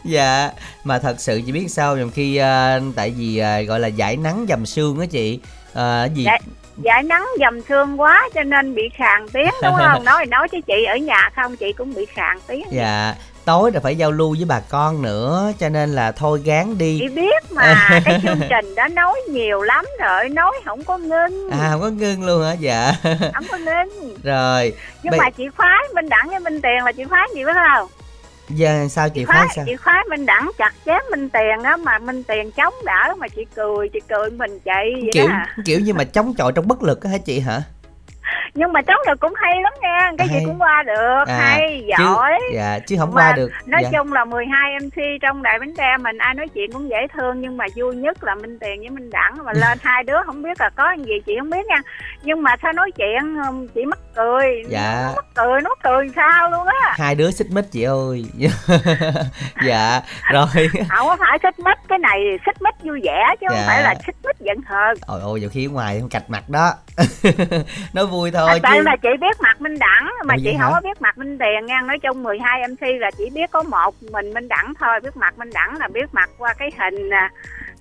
Dạ mà thật sự chị biết sao dòng khi à, tại vì à, gọi là giải nắng dầm sương á chị. À, gì? Dạ. giải nắng dầm sương quá cho nên bị khàn tiếng đúng không? Nói nói chứ chị ở nhà không chị cũng bị khàn tiếng. Dạ tối là phải giao lưu với bà con nữa cho nên là thôi gán đi. Chị biết mà cái chương trình đó nói nhiều lắm rồi nói không có ngưng. À không có ngưng luôn hả? Dạ. Không có ngưng. Rồi nhưng Bây- mà chị phái minh đẳng với minh tiền là chị phái gì biết không? Giờ sao chị khoái khoái sao? chị khoái minh đẳng chặt chém minh tiền á mà minh tiền chống đỡ mà chị cười chị cười mình chạy vậy Kiểu đó kiểu như mà chống chọi trong bất lực á hả chị hả? Nhưng mà chống được cũng hay lắm nha cái Hay. gì cũng qua được À, hay chứ- giỏi Dạ chứ không Mà qua được. nói dạ. chung là 12 MC trong đài bánh tre mình ai nói chuyện cũng dễ thương nhưng mà vui nhất là Minh Tiền với Minh Đẳng mà lên hai đứa không biết là có gì chị không biết nha nhưng mà sao nói chuyện chị mắc cười Dạ. nó mắc cười nó cười sao luôn á Hai đứa xích mích chị ơi. dạ rồi. không có phải xích mích cái này xích mích vui vẻ chứ Dạ. không phải là xích mích giận hờn Ôi ôi nhiều khi ở ngoài cạch mặt đó. nói vui thôi à, tại chứ. là chị biết mặt Minh Đẳng mà chị không hả? có biết mặt Minh Tiền nha nói chung 12 MC là chỉ biết có một mình Minh Đẳng thôi biết mặt Minh Đẳng là biết mặt qua cái hình à,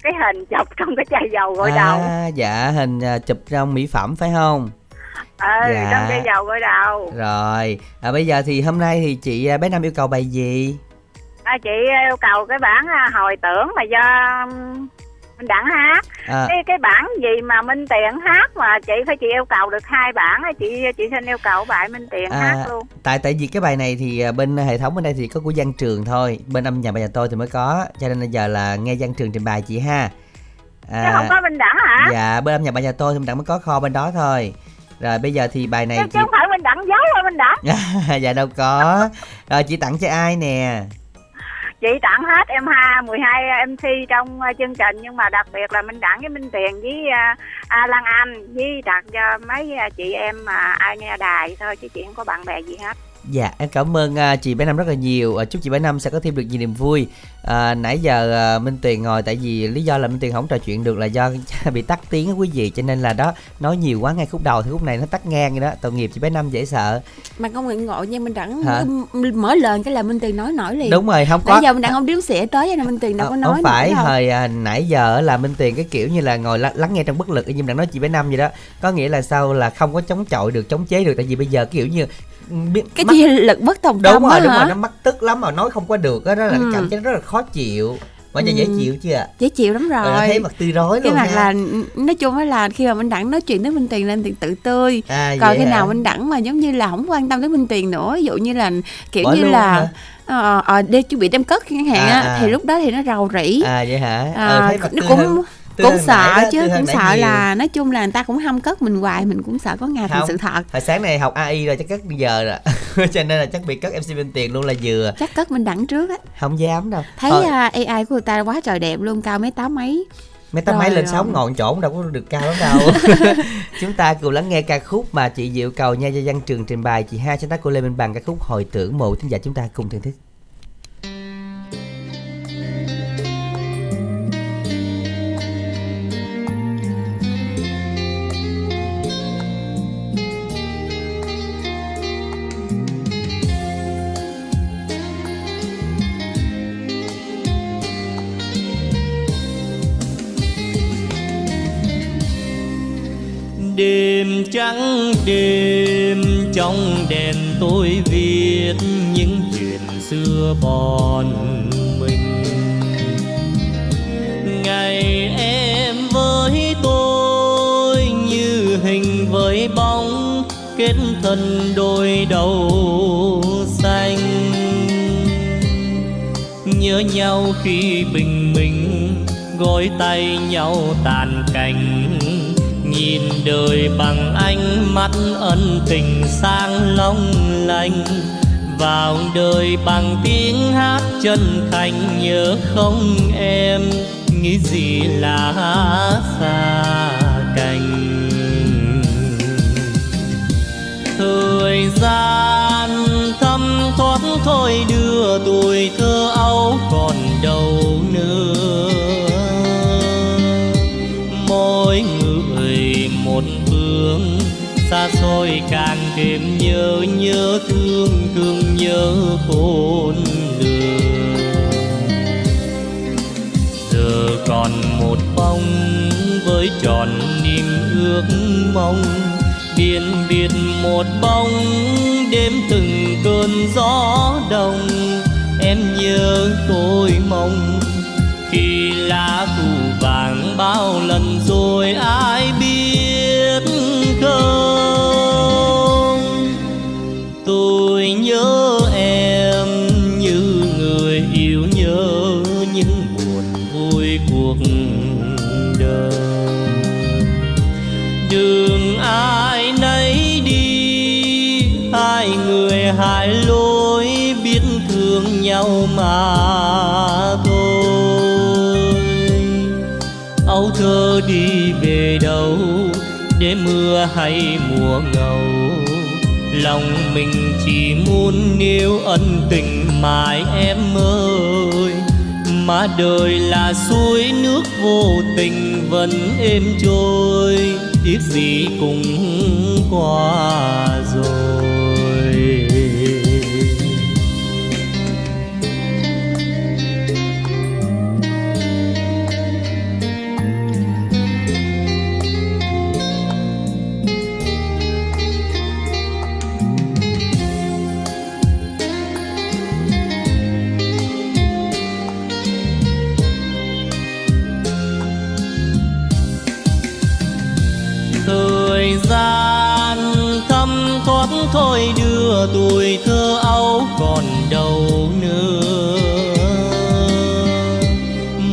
cái hình chụp trong cái chai dầu gội đầu À dạ hình à, chụp trong mỹ phẩm phải không? ừ dạ. trong chai dầu gội đầu Rồi, à, bây giờ thì hôm nay thì chị à, bé Năm yêu cầu bài gì? à, chị yêu cầu cái bản hồi tưởng mà do Minh Đẳng hát À, cái cái bản gì mà Minh Tiền hát mà chị phải chị yêu cầu được hai bản chị chị xin yêu cầu bài Minh Tiền À, hát luôn tại tại vì cái bài này thì à, bên hệ thống bên đây thì có của Văn Trường thôi, bên âm nhạc bài nhà tôi thì mới có, cho nên là giờ là nghe Văn Trường trình bày chị ha. chứ không có Minh Đẳng hả dạ bên âm nhạc bài nhà tôi thì mình đặng mới có kho bên đó thôi. Rồi bây giờ thì bài này chứ, chị chứ không phải Minh Đẳng giấu rồi Minh Đẳng dạ đâu có. Rồi chị tặng cho ai nè? Chị tặng hết em ha 12 MC trong à, chương trình. Nhưng mà đặc biệt là Minh Đẳng với Minh Tiền với uh, à, Lan Anh với tặng cho à, mấy chị em mà ai nghe đài thôi chứ chị không có bạn bè gì hết. Dạ em cảm ơn à, chị bé Năm rất là nhiều. À, Chúc chị bé Năm sẽ có thêm được nhiều niềm vui. À, Nãy giờ à, Minh Tuyền ngồi Tại vì lý do là Minh Tuyền không trò chuyện được Là do bị tắt tiếng quý vị Cho nên là đó Nói nhiều quá ngay khúc đầu Thì khúc này nó tắt ngang vậy đó. Tội nghiệp chị bé Năm dễ sợ. Mà công nguyện ngộ nha minh đẳng mở lời cái là minh tiền nói nổi liền. Đúng rồi không nãy có giờ minh đẳng không điếu xỉa tới cho nên minh tiền đâu có Ờ, nói không phải thời à, nãy giờ là Minh Tuyền cái kiểu như là ngồi lắng, lắng nghe trong bất lực như đang nói chị bé Năm vậy đó. Có nghĩa là sao? Là không có chống chọi được chống chế được. Tại vì bây giờ kiểu như biết cái mắc- chi lực bất tòng đúng tâm rồi đúng hả rồi nó mắc tức lắm mà nói không có được đó, đó là Ừ. cái cảm giác rất là khó chịu mà giờ Ừ. dễ chịu chưa dễ chịu lắm rồi rồi thấy mặt tươi rói cái luôn mặt là nói chung á là khi mà minh đẳng nói chuyện tới minh tiền lên thì tự tươi à, còn khi hả? nào minh đẳng mà giống như là không quan tâm tới minh tiền nữa ví dụ như là kiểu Bỏ như là hả? ờ ờ đi chuẩn bị đem cất chẳng hạn À, á, à. thì lúc đó thì nó rầu rĩ à vậy hả À, ờ, thấy mặt nó tươi cũng hơn, cũng sợ đó, chứ cũng sợ nhiều. là nói chung là người ta cũng hâm cất mình hoài mình cũng sợ có ngày thành sự thật. hồi sáng này học AI rồi chắc cất bây giờ rồi. Cho nên là chắc bị cất MC bên tiền luôn là vừa. Chắc cất mình đẳng trước á. Không dám đâu. Thấy Thôi, à, AI của người ta quá trời đẹp luôn cao mấy tám mấy. Mấy tấm rồi, máy lên sóng ngọn chỗ đâu có được cao lắm đâu. Chúng ta cùng lắng nghe ca khúc mà chị Diệu cầu nha do văn trường trình bày. Chị hai sáng tác của Lê Minh Bằng ca khúc hồi tưởng mộ. Thính giả chúng ta cùng thưởng thức trắng đêm, trong đèn tôi viết những chuyện xưa bọn mình. Ngày em với tôi như hình với bóng, kết thân đôi đầu xanh. Nhớ nhau khi bình minh, gối tay nhau tàn cành nhìn đời bằng ánh mắt ân tình sang long lanh, vào đời bằng tiếng hát chân thành nhớ không em, nghĩ gì là xa cành. Thời gian thấm thoát thôi đưa tuổi thơ ấu còn đâu nữa xa xôi càng thêm nhớ nhớ thương thương nhớ khôn lường. Giờ còn một bóng với tròn niềm ước mong, điên biệt một bóng đêm từng cơn gió đông. Em nhớ tôi mong, khi lá thu vàng bao lần rồi ai biết không? Mà thôi. Âu thơ đi về đâu để mưa hay mùa ngầu. Lòng mình chỉ muốn níu ân tình mãi em ơi. Mà đời là suối, nước vô tình vẫn êm trôi. Tiếc gì cũng qua rồi. Thôi đưa tuổi thơ áo còn đâu nữa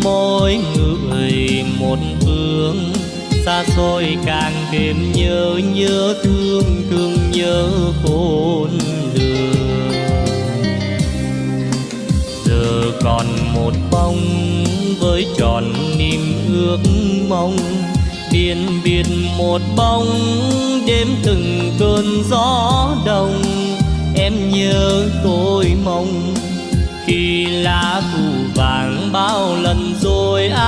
mỗi người một phương xa xôi càng thêm nhớ nhớ thương thương nhớ khôn lường, giờ còn một bóng với tròn niềm ước mong biển biệt một bóng đêm từng cơn gió đông. Em nhớ tôi mong khi lá thu vàng bao lần rồi ai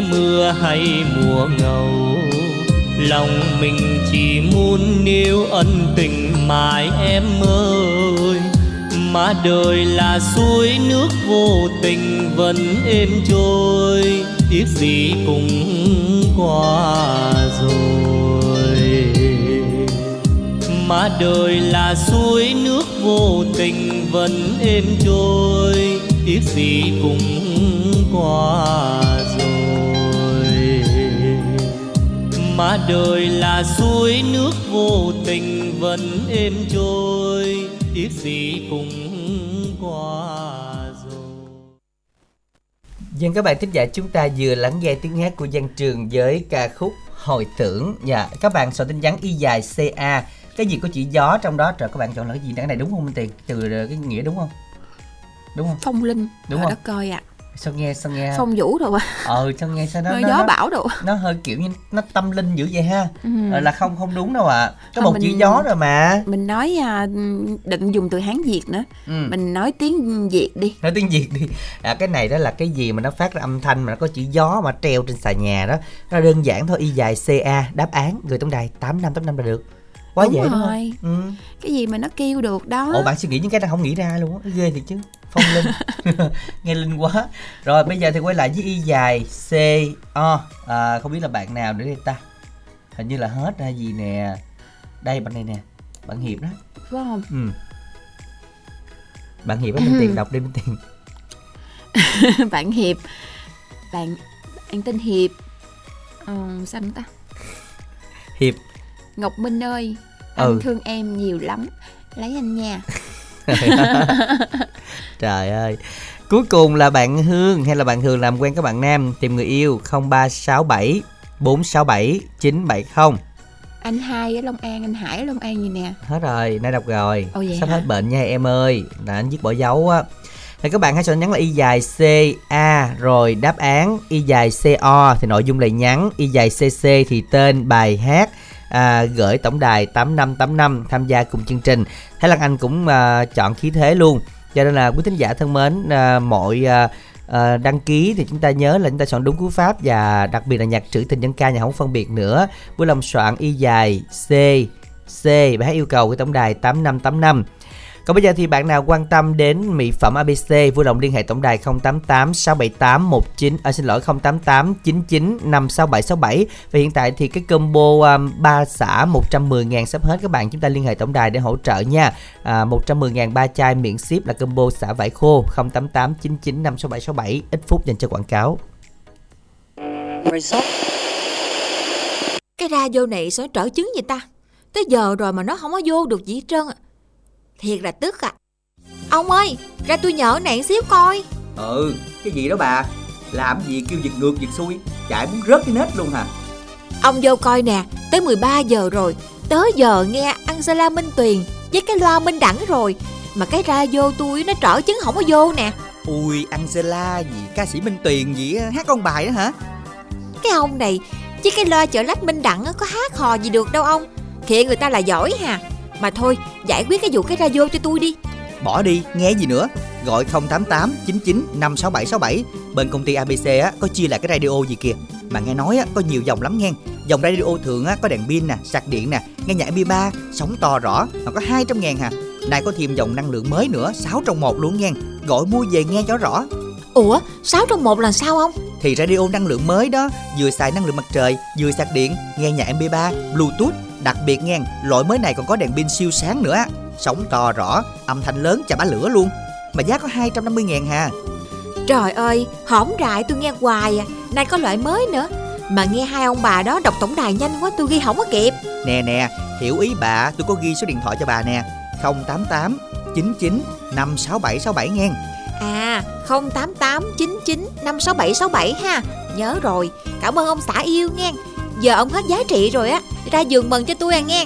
mưa hay mùa ngầu. Lòng mình chỉ muốn níu ân tình mãi em ơi. Mà đời là suối, nước vô tình vẫn êm trôi. Tiếc gì cũng qua rồi. Mà đời là suối, nước vô tình vẫn êm trôi. Tiếc gì cũng qua rồi mà đời là suối nước vô tình vẫn êm trôi tiếc gì cũng qua rồi Dân các bạn thính giả chúng ta vừa lắng nghe tiếng hát của Giang Trường với ca khúc Hồi tưởng. Dạ, các bạn soạn tin nhắn y dài CA. Cái gì có chỉ gió trong đó trời các bạn chọn là cái gì đáng này đúng không Minh Tiền? Từ cái nghĩa đúng không? Đúng không? phong linh Đúng ở không? đất coi ạ Sao nghe sao nghe? phong vũ rồi à Ờ sao nghe sao nó nó, gió nó, bão đồ nó hơi kiểu như nó tâm linh dữ vậy ha. Ừ. Ờ, là không không đúng đâu ạ. À. Có một chữ gió rồi mà. mình nói à, đừng dùng từ hán việt nữa Ừ. mình nói tiếng việt đi nói tiếng việt đi à, cái này đó là cái gì mà nó phát ra âm thanh mà nó có chữ gió mà treo trên xà nhà đó nó đơn giản thôi y dài ca đáp án gửi tổng đài tám năm tám năm là được quá Đúng dễ đúng rồi. không ừ. cái gì mà nó kêu được đó ồ bạn suy nghĩ những cái đang không nghĩ ra luôn á ghê thiệt chứ phong linh. Nghe linh quá. Rồi bây giờ thì quay lại với y dài c o. À, không biết là bạn nào nữa đây ta? Hình như là hết hay gì nè. Đây bạn này nè. Bạn hiệp đó. Phải không? Ừ. Bạn hiệp á minh tiền đọc đi minh tiền. Bạn hiệp. Bạn bạn tên hiệp. Ờ, sao nữa ta? Hiệp. Ngọc minh ơi anh Ừ. thương em nhiều lắm. Lấy anh nha Trời ơi. Cuối cùng là bạn Hương hay là bạn Hương làm quen các bạn nam Tìm người yêu 0367 467 970 anh hai ở long an anh hải ở long an gì nè? Hết rồi, nay đọc rồi. Ồ, vậy Sắp hả? hết bệnh nha em ơi. Là anh viết bỏ dấu á. Thì các bạn hãy soạn nhắn là y dài CA rồi đáp án y dài CO thì nội dung lời nhắn y dài CC thì tên bài hát à, gửi tổng đài 8585 tham gia cùng chương trình. Thái Lan Anh cũng à, chọn khí thế luôn. Cho nên là quý thính giả thân mến à, mọi à, à, đăng ký thì chúng ta nhớ là chúng ta chọn đúng cú pháp và đặc biệt là nhạc trữ tình dân ca nhà không phân biệt nữa. Vui lòng soạn y dài C C bài hát yêu cầu của tổng đài 8585 còn bây giờ thì bạn nào quan tâm đến mỹ phẩm ABC vui lòng liên hệ tổng đài 088 678 19 à, xin lỗi 088 99 56767 và hiện tại thì cái combo um, 3 xã 110 ngàn sắp hết các bạn chúng ta liên hệ tổng đài để hỗ trợ nha. À, 110 ngàn ba chai miễn ship là combo xả vải khô 088 99 56767 ít phút dành cho quảng cáo. Cái radio này sao trở chứng vậy ta? Tới giờ rồi mà nó không có vô được gì hết trơn à. Thiệt là tức à. Ông ơi, ra tôi nhỡ nạn xíu coi. Ừ, cái gì đó bà Làm gì kêu giật ngược giật xuôi Chạy muốn rớt cái nết luôn hả Ông vô coi nè, tới 13 giờ rồi. Tới giờ nghe Angela Minh Tuyền với cái loa Minh Đẳng rồi. Mà cái radio tôi nó trở chứng không có vô nè. Ui Angela gì ca sĩ Minh Tuyền gì á, hát con bài đó hả Cái ông này chứ cái loa chợ lách Minh Đẳng á, có hát hò gì được đâu ông. Thiệt người ta là giỏi hà. Mà thôi, giải quyết cái vụ cái radio cho tôi đi. Bỏ đi nghe gì nữa? Gọi 088 99 56767 Bên công ty ABC á, có chia lại cái radio gì kìa. Mà nghe nói á, có nhiều dòng lắm nghe. Dòng radio thường á, có đèn pin nè, sạc điện nè Nghe nhạc MP3, sóng to rõ Mà có 200 ngàn hà. Này có thêm dòng năng lượng mới nữa 6 trong một luôn nghe. Gọi mua về nghe cho rõ. Ủa, 6 trong 1 là sao ông? Thì radio năng lượng mới đó Vừa xài năng lượng mặt trời, vừa sạc điện Nghe nhạc MP3, Bluetooth Đặc biệt nghe, loại mới này còn có đèn pin siêu sáng nữa á. Sóng to rõ, âm thanh lớn chà bá lửa luôn Mà giá có 250 ngàn hà Trời ơi, hổm rại tôi nghe hoài à. Nay có loại mới nữa. Mà nghe hai ông bà đó đọc tổng đài nhanh quá tôi ghi không có kịp. Nè nè, hiểu ý bà, tôi có ghi số điện thoại cho bà nè 088 99 56767 nghe À 088 99 56767 ha Nhớ rồi Cảm ơn ông xã yêu nghe Giờ ông hết giá trị rồi á. Ra giường mừng cho tôi à nghe.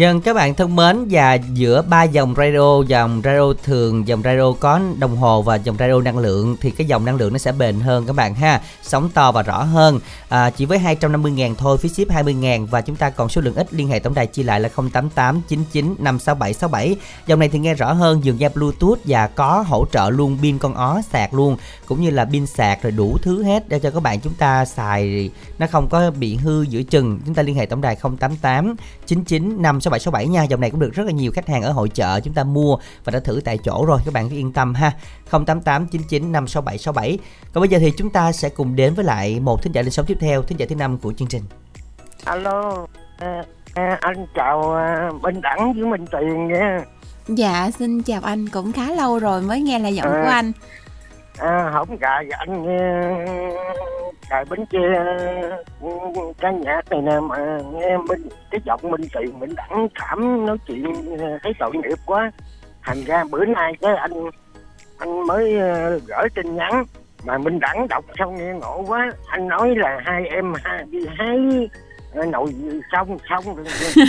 Dân các bạn thân mến và giữa ba dòng radio, dòng radio thường, dòng radio có đồng hồ và dòng radio năng lượng thì cái dòng năng lượng nó sẽ bền hơn các bạn ha, sóng to và rõ hơn. À, chỉ với 250 ngàn thôi, phí ship 20 ngàn và chúng ta còn số lượng ít liên hệ tổng đài chia lại là 088 99 567 67. Dòng này thì nghe rõ hơn, dường dây Bluetooth và có hỗ trợ luôn pin con ó sạc luôn, cũng như là pin sạc rồi đủ thứ hết để cho các bạn chúng ta xài nó không có bị hư giữa chừng. Chúng ta liên hệ tổng đài 088 99 56767 nha. Dòng này cũng được rất là nhiều khách hàng ở hội chợ chúng ta mua và đã thử tại chỗ rồi. Các bạn cứ yên tâm ha. 088 99 56767. Còn bây giờ thì chúng ta sẽ cùng đến với lại một thính giả lên sóng tiếp theo, thính giả thứ năm của chương trình. alo à, à, anh chào à, Minh Đẳng với Minh Tuyền nha Dạ, xin chào anh, cũng khá lâu rồi mới nghe lại giọng À. của anh à, không gà dạ, anh ờ, nghe bến tre ừ, ca nhạc này nè mà nghe minh cái giọng Minh Tuyền mình Đẳng cảm nói chuyện ờ, thấy tội nghiệp quá. Thành ra bữa nay cái anh anh mới ờ, gửi tin nhắn mà Minh Đẳng đọc xong nghe ngộ quá. Anh nói là hai em ha, đi hái nồi xong xong rồi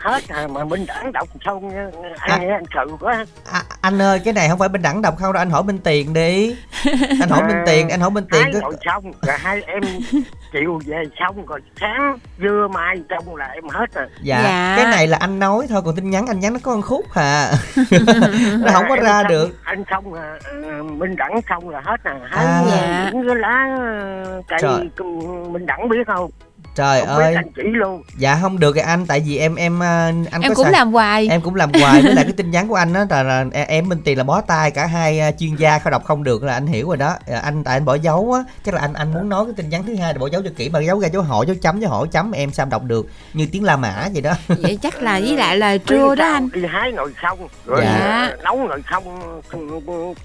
hết à, mà Minh Đẳng đọc xong anh nghe anh sợ quá À, anh ơi, cái này không phải bên đẳng đọc không đâu, anh hỏi bên tiền đi. Anh hỏi bên tiền, anh hỏi bên tiền có ngồi xong rồi hai em chiều về xong rồi sáng dưa mai xong là em hết rồi Dạ, Dạ. cái này là anh nói thôi còn tin nhắn anh nhắn nó có một khúc hà. nó không có ra xong- được. anh xong à, ờ, minh đẳng xong là hết à À. hai Dạ. những cái lá cây Trời. minh đẳng biết không Trời không biết ơi, anh chỉ luôn. Dạ không được rồi anh tại vì em em à, anh em có cũng xài- làm hoài. em cũng làm hoài với lại cái tin nhắn của anh đó là, là em bên tiền là bó tay cả hai à, chuyên gia không đọc không được là anh hiểu rồi đó. À, anh tại anh bỏ dấu á chắc là anh anh muốn nói cái tin nhắn thứ hai là bỏ dấu cho kỹ mà dấu ra dấu hỏi dấu chấm dấu hỏi chấm em sao đọc được? Như tiếng la mã vậy đó. Vậy chắc là với lại là trưa đó anh. đi hái nồi xong rồi Dạ. ờ, nấu nồi xong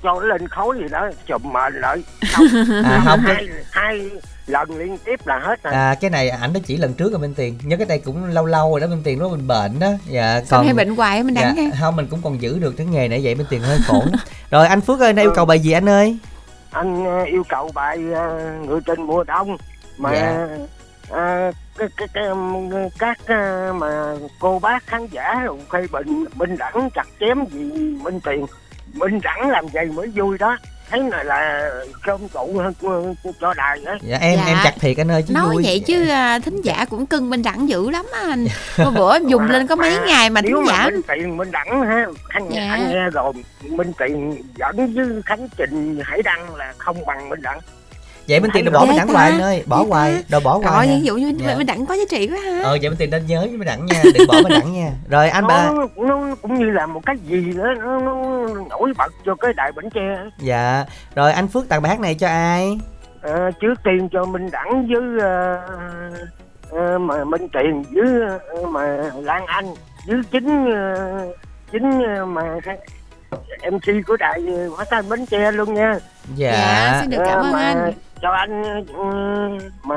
cho lên khói gì đó chùm mền lại xong à không hai, hai lần liên tiếp là hết rồi. À, cái này ảnh nó chỉ lần trước rồi bên tiền. Nhớ cái này cũng lâu lâu rồi đó bên tiền nó mình bệnh đó. Dạ Sao hay bệnh hoài á, mình dạ, đắng nghe. không mình cũng còn giữ được cái nghề này vậy bên tiền hơi khổ rồi anh phước ơi nay yêu cầu bài gì anh ơi? Anh ờ, yêu cầu bài ờ, người tình mùa đông. Mà Dạ. ờ, cái cái cái các mà cô bác khán giả rồi khi bình bình đẳng chặt chém gì minh tiền. Minh đẳng làm gì mới vui đó thấy này là cơm tụ hơn cho đài á dạ em Dạ. em chặt thiệt anh ơi chứ Nói vui vậy chứ à, thính giả cũng cưng bên đẳng dữ lắm á anh. Bữa bữa dùng lên có mấy ngày mà nếu thính mà giả minh tiền minh đẳng ha anh, Dạ. anh nghe rồi minh tiền dẫn với khánh trình hải đăng là không bằng minh đẳng vậy Minh Tiền đừng bỏ Minh Đẳng hoài anh ơi bỏ ghê hoài rồi bỏ Rồi hoài ví dụ như Dạ. mình đẳng có giá trị quá ha. ờ vậy Minh Tiền nên nhớ với Minh Đẳng nha đừng bỏ Minh Đẳng nha. Rồi anh ba. nó, nó cũng như là một cái gì đó nó, nó nổi bật cho cái đại bánh tre. Dạ. Rồi anh Phước tặng bài hát này cho ai? Ờ, trước tiên cho Minh Đẳng với ờ, ờ, mà Minh Tiền với ờ, mà Lan Anh với chính ờ, chính ờ, mà MC của đại hóa thanh Bến Tre luôn nha. Dạ, Dạ, xin được cảm ơn mà anh. Cho anh ừ, mà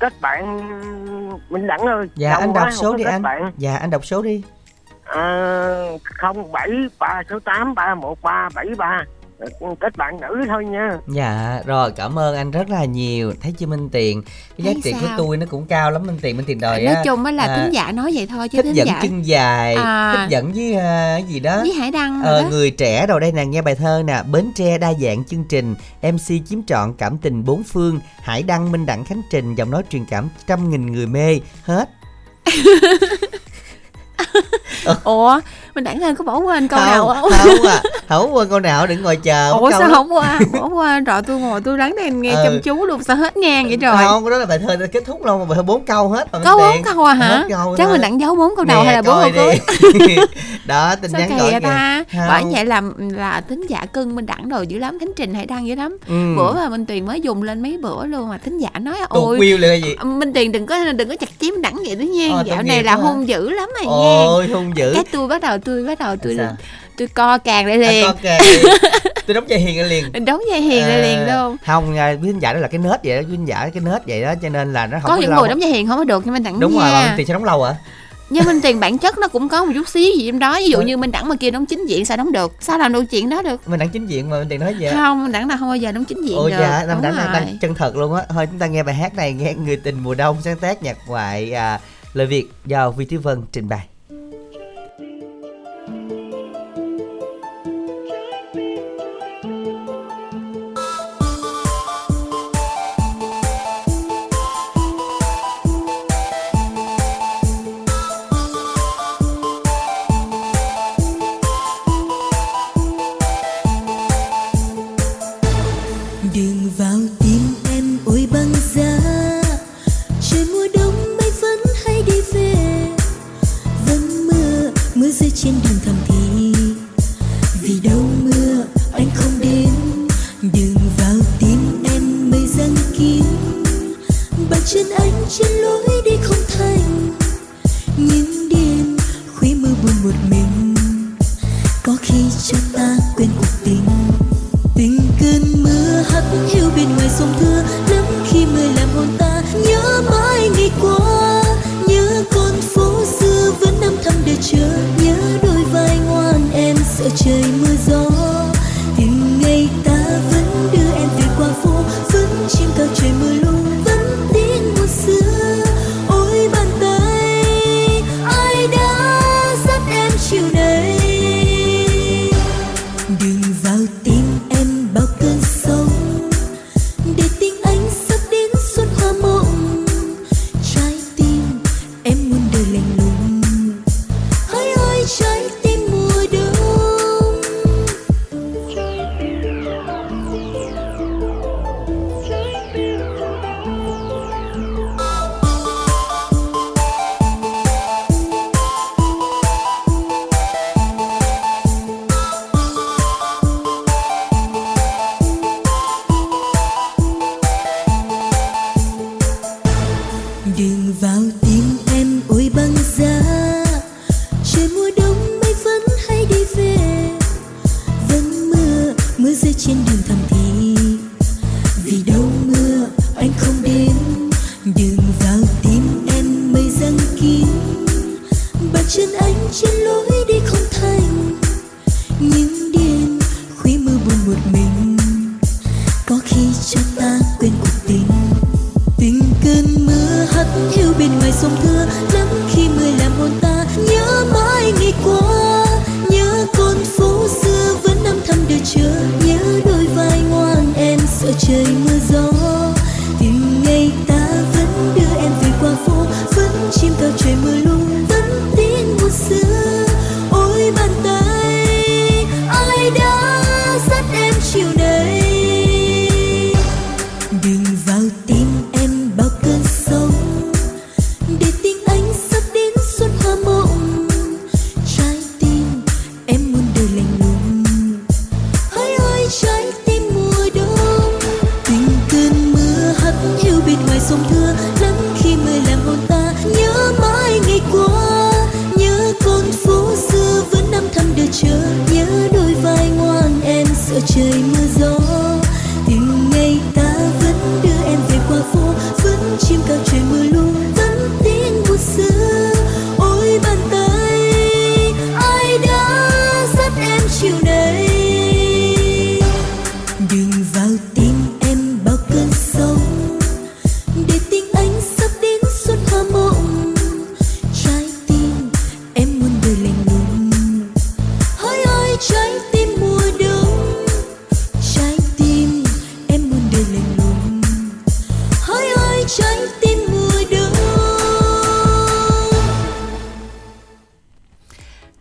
kết bạn Minh Đẳng ơi. Dạ lâu anh đọc số đi anh. bạn. dạ anh đọc số đi. Không bảy ba số tám ba một ba bảy ba kết bạn nữ thôi nha. Dạ rồi cảm ơn anh rất là nhiều. Thấy chưa Minh Tiền? Cái giá Thấy trị của tôi nó cũng cao lắm Minh Tiền Minh Tiền đòi nói á, chung á là à, thính giả nói vậy thôi chứ Thích thính dẫn giả chân dài À. Thích dẫn với à, cái gì đó. Với Hải Đăng Ờ, rồi đó. người trẻ đầu đây nè nghe bài thơ nè Bến Tre đa dạng chương trình MC chiếm trọn cảm tình bốn phương Hải Đăng Minh Đẳng Khánh Trình Giọng nói truyền cảm trăm nghìn người mê Hết. Ủa mình đẳng ơi có bỏ quên câu nào không? Không à. Không quên câu nào đừng ngồi chờ Ủa sao không qua? Bỏ qua rồi tôi ngồi tôi ráng đây nghe Ừ. chăm chú luôn sao hết ngang vậy rồi Không, đó là bài thơ đã kết thúc luôn Bài thơ bốn câu hết có bốn Tiền. câu à hả? câu chắc mình đặng giấu bốn câu đầu hay là bốn câu cuối? Đó tin nhắn gọi ta? Không. bởi vậy là là tính giả cưng mình đẳng rồi dữ lắm khánh trình hay đăng dữ lắm. Ừ. bữa mà minh tuyền mới dùng lên mấy bữa luôn mà tính giả nói ôi gì? minh tuyền đừng có đừng có chặt chém đẳng vậy đó nha Ờ, dạo này là hả? hung dữ lắm rồi nha. Ôi hung dữ. Cái tôi bắt đầu tôi bắt đầu tôi Sao? tôi co càng lại liền. Ok tôi đóng vai hiền lại liền. Đóng vai hiền lại liền À, luôn không? à, quý thính giả đó là cái nết vậy đó quý thính giả cái nết vậy đó cho nên là nó không có có những lâu. người đóng vai hiền không có được nhưng minh đẳng đúng rồi nha mà tiền sẽ đóng lâu à nhưng minh tiền bản chất nó cũng có một chút xíu gì trong đó. Ví dụ như minh đẳng mà kia đóng chính diện sao đóng được? Sao làm được chuyện đó được? Mình đang chính diện mà tiền nói vậy không minh đẳng là không bao giờ đóng chính diện Ồ được. dạ, Đẳng rồi. đang chân thật luôn á. Thôi chúng ta nghe bài hát này Nghe Người tình mùa đông sáng tác nhạc ngoại à, Lời Việt do Vi Thúy Vân trình bày chân anh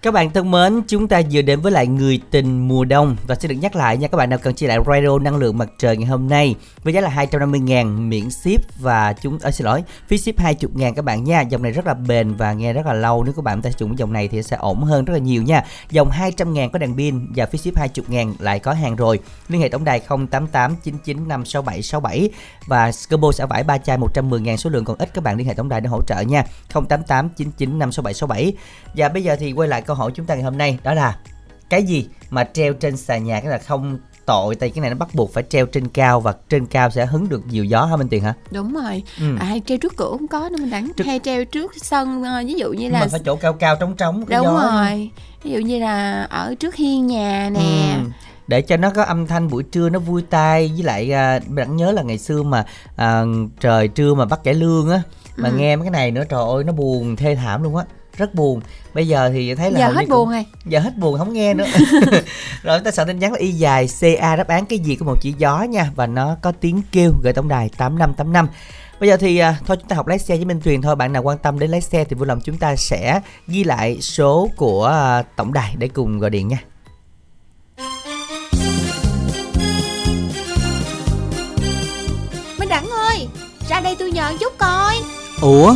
Các bạn thân mến, chúng ta vừa đến với lại người tình mùa đông. Và xin được nhắc lại nha các bạn nào cần chia lại radio năng lượng mặt trời ngày hôm nay với giá là 250 ngàn miễn ship và chúng à, xin lỗi phí ship 20 ngàn các bạn nha. Dòng này rất là bền và nghe rất là lâu. Nếu các bạn ta dùng dòng này thì sẽ ổn hơn rất là nhiều nha. Dòng 200 ngàn có đèn pin và phí ship 20 ngàn lại có hàng rồi. Liên hệ tổng đài 0889956767 và combo xả vải 3 chai 110 ngàn số lượng còn ít các bạn liên hệ tổng đài để hỗ trợ nha. 0889956767. và bây giờ thì quay lại câu hỏi chúng ta ngày hôm nay đó là cái gì mà treo trên xà nhà cái là không tội tại cái này nó bắt buộc phải treo trên cao và trên cao sẽ hứng được nhiều gió hả Minh Tiền hả? đúng rồi Ừ. à, hay treo trước cửa cũng có nữa mình đẳng Trước- hay treo trước sân ờ, ví dụ như là Mà phải chỗ cao cao trống trống cái đúng gió rồi ví dụ như là ở trước hiên nhà nè Ừ. để cho nó có âm thanh buổi trưa nó vui tai với lại à, bạn nhớ là ngày xưa mà à, trời trưa mà bắt cải lương á mà Ừ. nghe mấy cái này nữa trời ơi nó buồn thê thảm luôn á rất buồn. Bây giờ thì thấy là giờ hết buồn cũng- rồi. Giờ hết buồn không nghe nữa. Rồi ta soạn tin nhắn là y dài ca đáp án cái gì có một chữ gió nha. Và nó có tiếng kêu gửi tổng đài 8585 Bây giờ thì à, thôi chúng ta học lái xe với Minh Tuyền thôi. Bạn nào quan tâm đến lái xe thì vui lòng chúng ta sẽ ghi lại số của à, tổng đài để cùng gọi điện nha. Minh Đẳng ơi Ra đây tôi nhờ chút coi. Ủa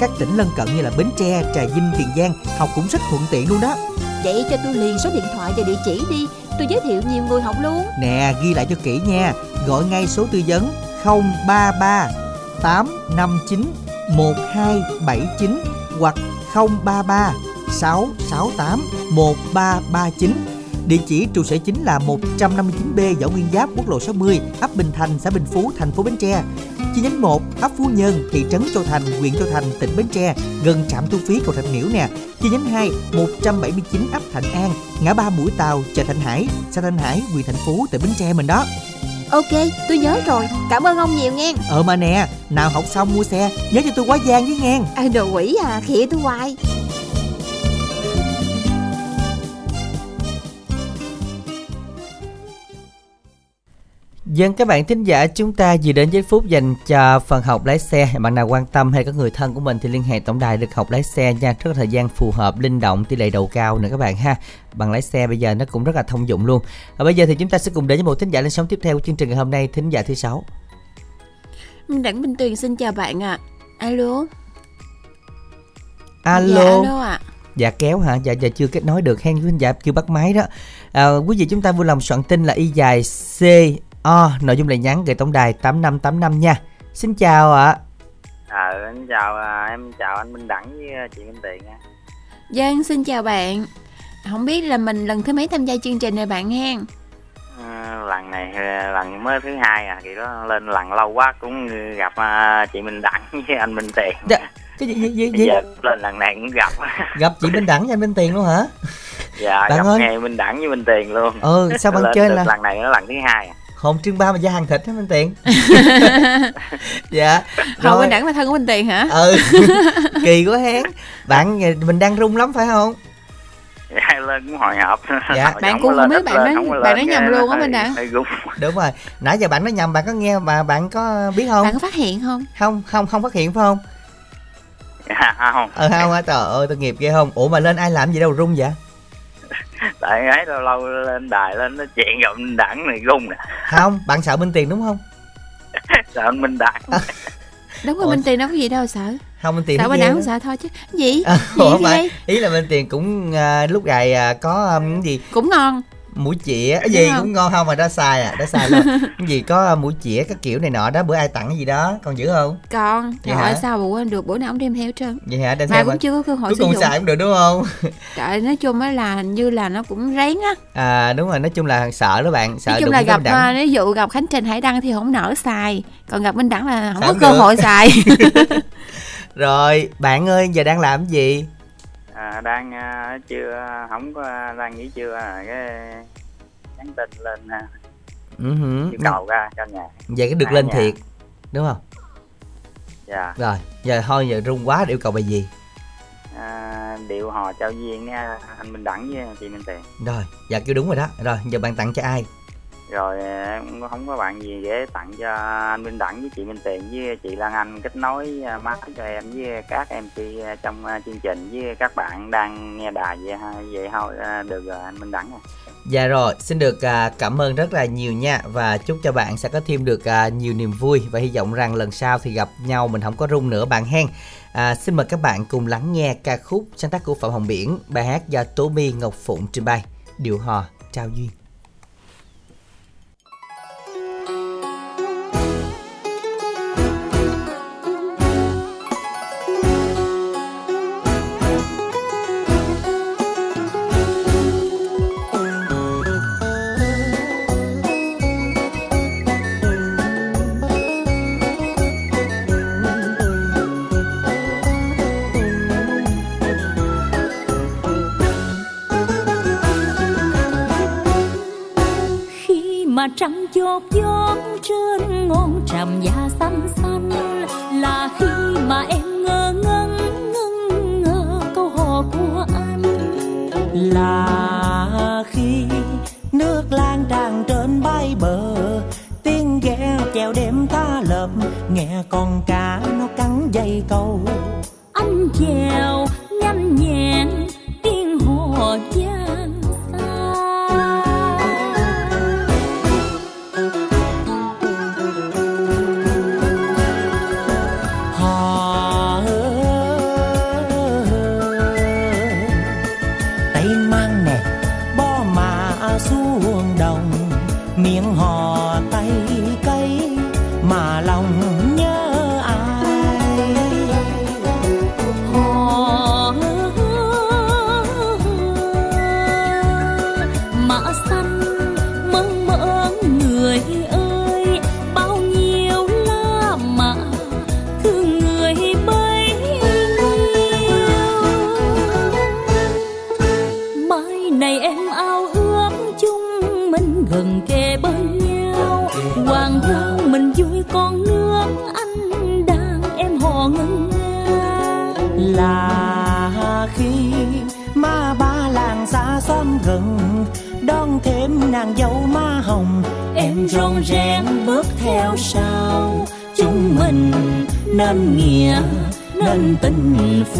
Các tỉnh lân cận như là Bến Tre, Trà Vinh, Tiền Giang Học cũng rất thuận tiện luôn đó. Vậy cho tôi liền số điện thoại và địa chỉ đi. Tôi giới thiệu nhiều người học luôn. Nè ghi lại cho kỹ nha. Gọi ngay số tư vấn 033 859 1279 Hoặc 033 668 1339 Địa chỉ trụ sở chính là 159B Võ Nguyên Giáp, quốc lộ 60, ấp Bình Thành, xã Bình Phú, thành phố Bến Tre. Chi nhánh 1, ấp Phú Nhân, thị trấn Châu Thành, huyện Châu Thành, tỉnh Bến Tre, gần trạm thu phí cầu Rạch Miễu nè. Chi nhánh 2, 179 ấp Thạnh An, ngã ba Mũi Tàu, chợ Thanh Hải, xã Thanh Hải, huyện Thành Phú, tỉnh Bến Tre mình đó. Ok tôi nhớ rồi Cảm ơn ông nhiều nghe Ờ mà nè, nào học xong mua xe, nhớ cho tôi quá gian với nghe. à, Đồ quỷ à khịa tôi hoài Dân các bạn thính giả chúng ta vừa đến giây phút dành cho phần học lái xe. Bạn nào quan tâm hay có người thân của mình thì liên hệ tổng đài được học lái xe nha. Rất là thời gian phù hợp, linh động, tỷ lệ đầu cao nữa các bạn ha. Bằng lái xe bây giờ nó cũng rất là thông dụng luôn. Và bây giờ thì chúng ta sẽ cùng đến với một thính giả lên sóng tiếp theo của chương trình ngày hôm nay Thính giả thứ sáu. Minh Đẳng Minh Tuyền xin chào bạn ạ. Alo. Alo. Dạ alo ạ. Dạ kéo hả? Dạ dạ chưa kết nối được. Hen thính giả chưa bắt máy đó. À, Quý vị chúng ta vui lòng soạn tin là y dài C O Nội dung lời nhắn gửi tổng đài 8585 nha Xin chào ạ Ờ, anh chào à, em chào anh Minh Đẳng với à, chị Minh Tiền nha. Dân xin chào bạn Không biết là mình lần thứ mấy tham gia chương trình này bạn hen Ờ, lần này à, lần mới thứ hai à, kỳ đó lên lần lâu quá cũng gặp à, chị Minh Đẳng với anh Minh Tiền. Dạ, cái gì, gì, gì, Bây gì? giờ lên lần này cũng gặp. Gặp chị Minh Đẳng với anh Minh Tiền luôn hả? dạ, Bạn gặp ơi. ngay Minh Đẳng với Minh Tiền luôn. Ừ, sao bạn Lên chơi được là- lần này nó lần thứ hai à. Hồn trương ba mà da hàng thịt hả Minh Tiền? dạ Không Minh Đẳng là thân của Minh Tiền hả Ừ Kỳ quá hén Bạn mình đang rung lắm phải không? Dạ, lên cũng hồi hộp. Dạ. Bạn cũng không biết bạn nói- bạn nói nhầm luôn á, Minh Đẳng. Đúng rồi Nãy giờ bạn nói nhầm bạn có nghe mà bạn có biết không? Bạn có phát hiện không Không không không phát hiện phải không? Dạ, không. Ờ không hả trời ơi tội nghiệp ghê không? Ủa mà lên ai làm gì đâu rung vậy? Tại ấy lâu lâu lên đài lên nói chuyện Minh Đẳng này rung nè. Không bạn sợ Minh Tiền đúng không? Sợ anh Minh Đẳng. Đúng rồi Ủa? Minh Tiền đâu có gì đâu sợ Không Minh Tiền Sợ đó. không sợ thôi chứ Gì À, Gì đây ý là Minh Tiền cũng à, lúc gài à, có um, cái gì Cũng ngon mũi chĩa. Cái gì không? cũng ngon không mà đã sai à đã sai luôn. Cái gì có mũi chĩa các kiểu này nọ đó bữa ai tặng cái gì đó còn giữ không? Còn trời ơi sao mà quên được bữa nào ông đem theo trơn. Vậy hả? Đem Mà theo cũng mà. chưa có cơ hội cuối cùng xài cũng được đúng không? Trời nói chung á là hình như là nó cũng rén á. À đúng rồi nói chung là sợ đó bạn sợ Nói chung là gặp Đẳng. à, ví dụ gặp Khánh Trình Hải Đăng thì không nỡ xài. Còn gặp Minh Đẳng là không Xài có cơ được. hội xài. Rồi bạn ơi giờ đang làm gì à, đang à, chưa không có đang nghỉ trưa à, cái nhắn tin lên à, ừ yêu cầu ra cho nhà. Vậy cái được À, lên nhà. thiệt đúng không? Dạ. Rồi giờ thôi giờ rung quá yêu cầu bài gì? À, điệu hò trao duyên nha anh Minh Đẳng với chị Minh Tiền. Rồi dạ kêu đúng rồi đó. Rồi giờ bạn tặng cho ai rồi à, em cũng không có bạn gì để tặng cho anh Minh Đẳng với chị Minh Tiền với chị Lan Anh kết nối à, cho em với các MC à, trong à, chương trình với các bạn đang nghe đài vậy ha vậy thôi à, được rồi anh Minh Đẳng rồi. Dạ rồi, xin được cảm ơn rất là nhiều nha và chúc cho bạn sẽ có thêm được nhiều niềm vui và hy vọng rằng lần sau thì gặp nhau mình không có rung nữa bạn hen. À, xin mời các bạn cùng lắng nghe ca khúc sáng tác của Phạm Hồng Biển, bài hát do Tố My Ngọc Phụng trình bày, điệu hò trao duyên. Trăng chốt gió trên ngọn tràm da xanh xanh là khi mà em ngơ ngẩn ngưng ngơ câu hò của anh. Là khi nước lan tràn trên bãi bờ tiếng ghe chèo đêm ta lợp nghe con cá nó cắn dây câu. Anh chèo nhanh nhẹn rong rén bước theo sau. Chúng mình nên nghĩa nên tình phụ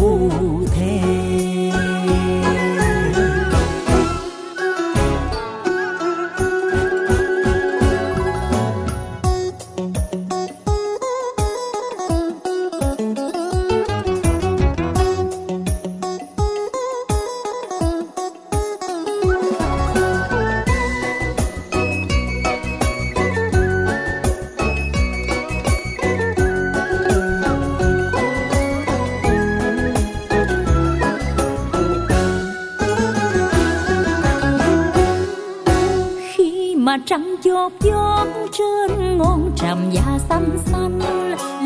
trăng chốt trên ngọn tràm da xanh xanh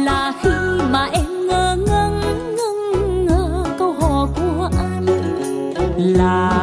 là khi mà em ngơ ngẩn ngẩn ngơ câu hò của anh. Là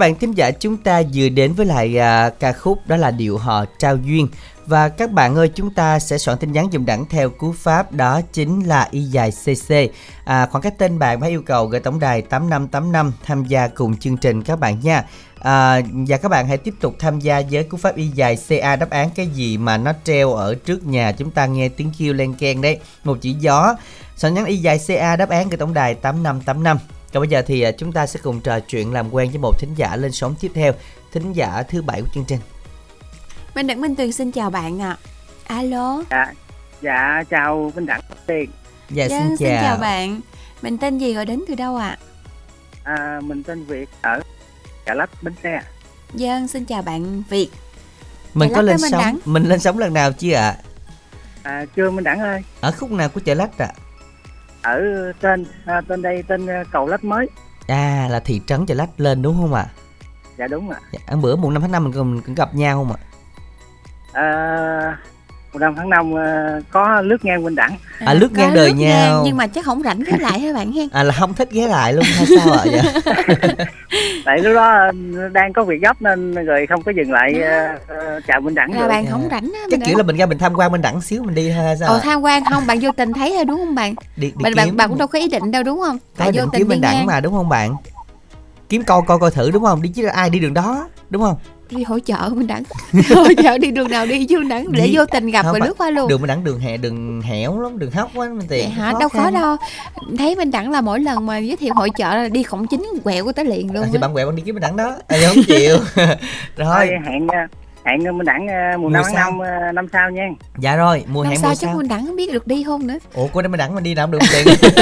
Các bạn thính giả chúng ta vừa đến với lại à, ca khúc đó là điệu họ trao duyên. Và các bạn ơi chúng ta sẽ soạn tin nhắn dùng đẳng theo cú pháp đó chính là y dài cc à, khoảng cách tên bạn và yêu cầu gửi tổng đài 8585 tham gia cùng chương trình các bạn nha. À, và các bạn hãy tiếp tục tham gia với cú pháp y dài ca đáp án cái gì mà nó treo ở trước nhà chúng ta nghe tiếng kêu len keng đấy. Một chỉ gió. Soạn nhắn y dài ca đáp án gửi tổng đài 8585 còn bây giờ thì à, chúng ta sẽ cùng trò chuyện làm quen với một thính giả lên sóng tiếp theo Thính giả thứ bảy của chương trình Minh Đẳng Minh Tuyền xin chào bạn ạ. Alo. Dạ, dạ chào Minh Đẳng Tiền. Dạ Vâng, xin xin chào, chào bạn. Mình tên gì gọi đến từ đâu ạ? À, mình tên Việt ở Chợ Lách, Bến Tre. Dân xin chào bạn Việt. Mình Chợ có lên sóng Đẳng. Mình lên sóng lần nào chưa ạ À, chưa Minh Đẳng ơi, Ở khúc nào của chợ lách ạ ở tên à, tên đây tên à, cầu Lách mới. À là thị trấn chợ lách lên đúng không ạ Dạ đúng ạ. dạ, bữa mùng 5 tháng 5 mình cũng, mình cũng gặp nhau không ạ À, mùa năm tháng năm à, có lướt ngang Minh Đẳng. À, lướt có ngang đời lướt nhau. nhưng mà chắc không rảnh ghé lại hả bạn hen? À là không thích ghé lại luôn hay sao ạ dạ? Tại lúc đó à, đang có việc gấp nên rồi không có dừng lại à, à, chào Minh Đẳng Là bạn không rảnh á. Chắc Minh kiểu là mình ra mình tham quan mình đẳng xíu mình đi thôi hay sao Ồ tham quan không, bạn vô tình thấy thôi đúng không bạn? Đi, đi Bạn, kiếm bạn, bạn cũng đâu có ý định đâu đúng không? Có vô kiếm tình đi mình đẳng ngang. mà đúng không bạn Kiếm coi coi coi thử đúng không Đi chứ ai đi đường đó đúng không Đi hỗ trợ mình đẳng. hỗ trợ đi đường nào đi vô đẳng để Đi- vô tình gặp rồi lướt qua luôn. Đường mình đẳng đường hè đường hẻo lắm đường hóc quá mình tiền hả? Đâu khó đâu. Thấy mình đẳng là mỗi lần mà giới thiệu hội chợ là đi khổng chính quẹo của tới liền luôn À, thì bạn quẹo bạn đi kiếm mình đẳng đó à, không chịu rồi hẹn à, hẹn Minh Đẳng à, mùa Mùa năm sau. năm à, năm sau nha. dạ rồi mùa Năm hẹn sau mùa chắc sau mình đẳng không biết được đi không nữa. ủa cô đem mình đẳng mình đi không được tiền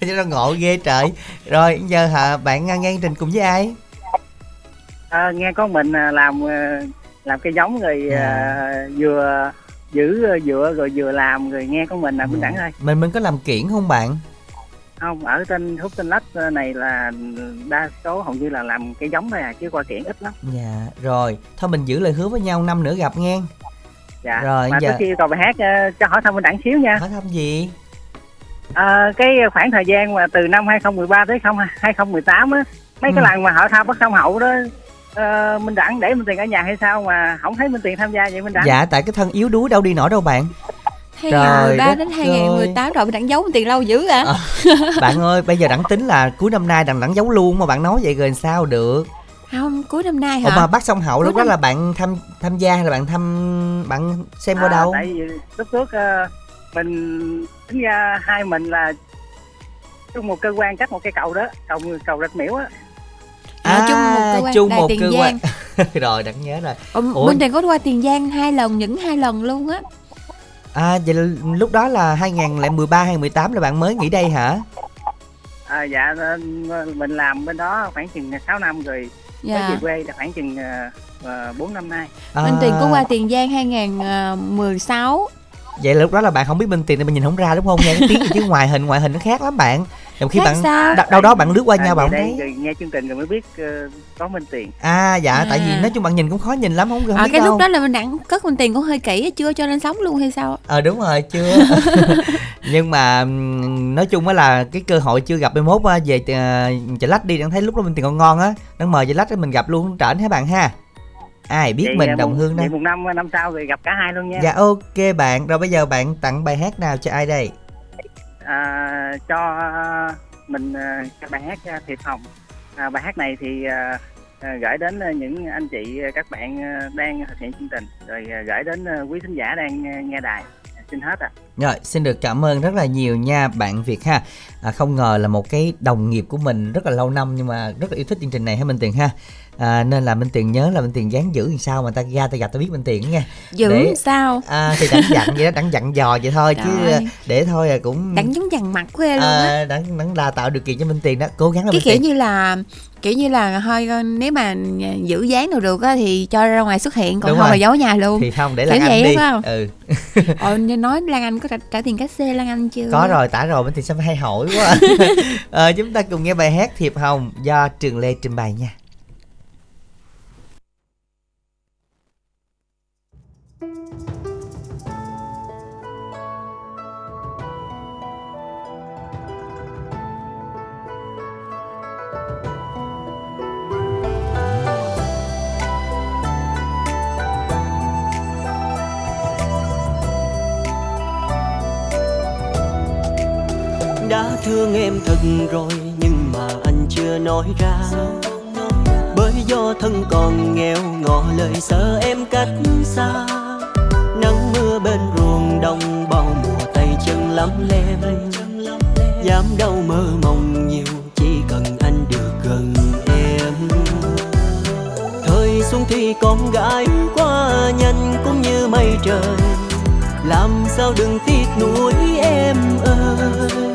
cho nó ngộ ghê trời rồi giờ hả bạn nghe chương trình cùng với ai À, nghe có mình à, làm à, làm cây giống rồi à, vừa giữ à, dựa rồi vừa làm rồi nghe có mình là Minh Đẳng ơi. mình mình có làm kiển không bạn? Không ở trên hút tên lách này là đa số hầu như là làm cái giống thôi à chứ qua kiển ít lắm. Dạ rồi. Thôi mình giữ lời hứa với nhau năm nữa gặp nghe. Dạ. Rồi, mà giờ- trước khi cầu bài hát cho hỏi thăm Minh Đẳng xíu nha. Hỏi thăm gì? À, cái khoảng thời gian mà từ năm 2013 tới không 2018 á mấy cái Ừ. lần mà hỏi thăm bắt sông hậu đó ờ, Minh Đẳng để Minh Tiền ở nhà hay sao mà không thấy Minh Tiền tham gia vậy Minh Đẳng dạ tại cái thân yếu đuối đâu đi nổi đâu bạn. 2013 đất đến 2018 rồi mình đẳng giấu tiền lâu dữ à? Ờ, bạn ơi bây giờ đẳng tính là cuối năm nay đặng đẳng giấu luôn mà bạn nói vậy rồi sao được? Không, cuối năm nay Ủa hả? mà bắt sông hậu Cuối lúc đó năm- là bạn tham tham gia hay là bạn thăm bạn xem qua À, đâu? tại vì lúc trước ờ, mình tính ra hai mình là chung một cơ quan cách một cây cầu đó cầu cầu rạch miễu á À, chung một cơ quan chung Đài một Tiền cơ Giang. quan rồi đặng nhớ rồi Ủa, Ủa, Minh Tiền có qua Tiền Giang hai lần, những hai lần luôn á. à vậy là lúc đó là 2013 2018 là bạn mới nghỉ đây hả À, dạ ờ, mình làm bên đó khoảng chừng 6 năm rồi Dạ. mới về quê là khoảng chừng uh, 4 năm nay Minh Tiền có À. qua Tiền Giang 2016. vậy là lúc đó là bạn không biết minh tiền nên mình nhìn không ra đúng không nghe cái tiếng gì chứ ngoài hình ngoại hình nó khác lắm bạn Trong khi bạn sao? đ- đâu đó bạn lướt qua À, nhau bạn đây thấy? rồi nghe chương trình rồi mới biết ờ, có Minh Tiền. À dạ tại vì À. nói chung bạn nhìn cũng khó nhìn lắm không, không À, biết cái đâu. lúc đó là mình đẳng cất Minh Tiền cũng hơi kỹ, chưa cho lên sóng luôn hay sao? ờ đúng rồi chưa. Nhưng mà nói chung á là cái cơ hội chưa gặp 21 á, về uh, chợ lách đi đang thấy lúc đó mình tiền còn ngon á. Đang mời chợ lách mình gặp luôn trển hả bạn ha? Ai biết Vậy, mình ờ, đồng một- hương đâu vậy một năm năm sau thì gặp cả hai luôn nha. Dạ ok bạn. Rồi bây giờ bạn tặng bài hát nào cho ai đây à, cho mình ờ, bài hát à, Thiệp Hồng à, bài hát này thì à, à gửi đến những anh chị các bạn đang thực hiện chương trình rồi gửi đến quý thính giả đang nghe đài xin hết ạ Rồi, xin được cảm ơn rất là nhiều nha bạn Việt ha. À, không ngờ là một cái đồng nghiệp của mình rất là lâu năm nhưng mà rất là yêu thích chương trình này ha Minh Tiền ha. À, nên là Minh Tiền nhớ là Minh Tiền dáng giữ làm sao mà ta ra ta gặp ta biết Minh Tiền nha. Giữ Để- sao? À, thì đặng dặn vậy đó, đặng dặn dò vậy thôi chứ Trời. à, để thôi là cũng Đặng giống dằn mặt của em luôn á. à, đặng đặng là tạo điều kiện cho Minh Tiền đó, cố gắng là cái kiểu Tiền. như là kiểu như là thôi ờ, nếu mà giữ dáng được được á thì cho ra ngoài xuất hiện còn Đúng không rồi. là giấu nhà luôn Thì không để Lan Anh đi. không Ừ. ờ nói Lan Anh có trả, trả tiền cát xe Lan Anh chưa Có rồi, tả rồi Minh Tiền sao phải hay hỏi quá. à, chúng ta cùng nghe bài hát Thiệp Hồng do Trường Lê trình bày nha. Đã thương em thật rồi, nhưng mà anh chưa nói ra. Bởi do thân còn nghèo, ngỏ lời sợ em cách xa. Nắng mưa bên ruộng đồng bao mùa tay chân lắm lem. Dám đâu mơ mộng nhiều, chỉ cần anh được gần em. Thời xuân thì con gái quá nhanh cũng như mây trời. Làm sao đừng tiếc nuối em ơi?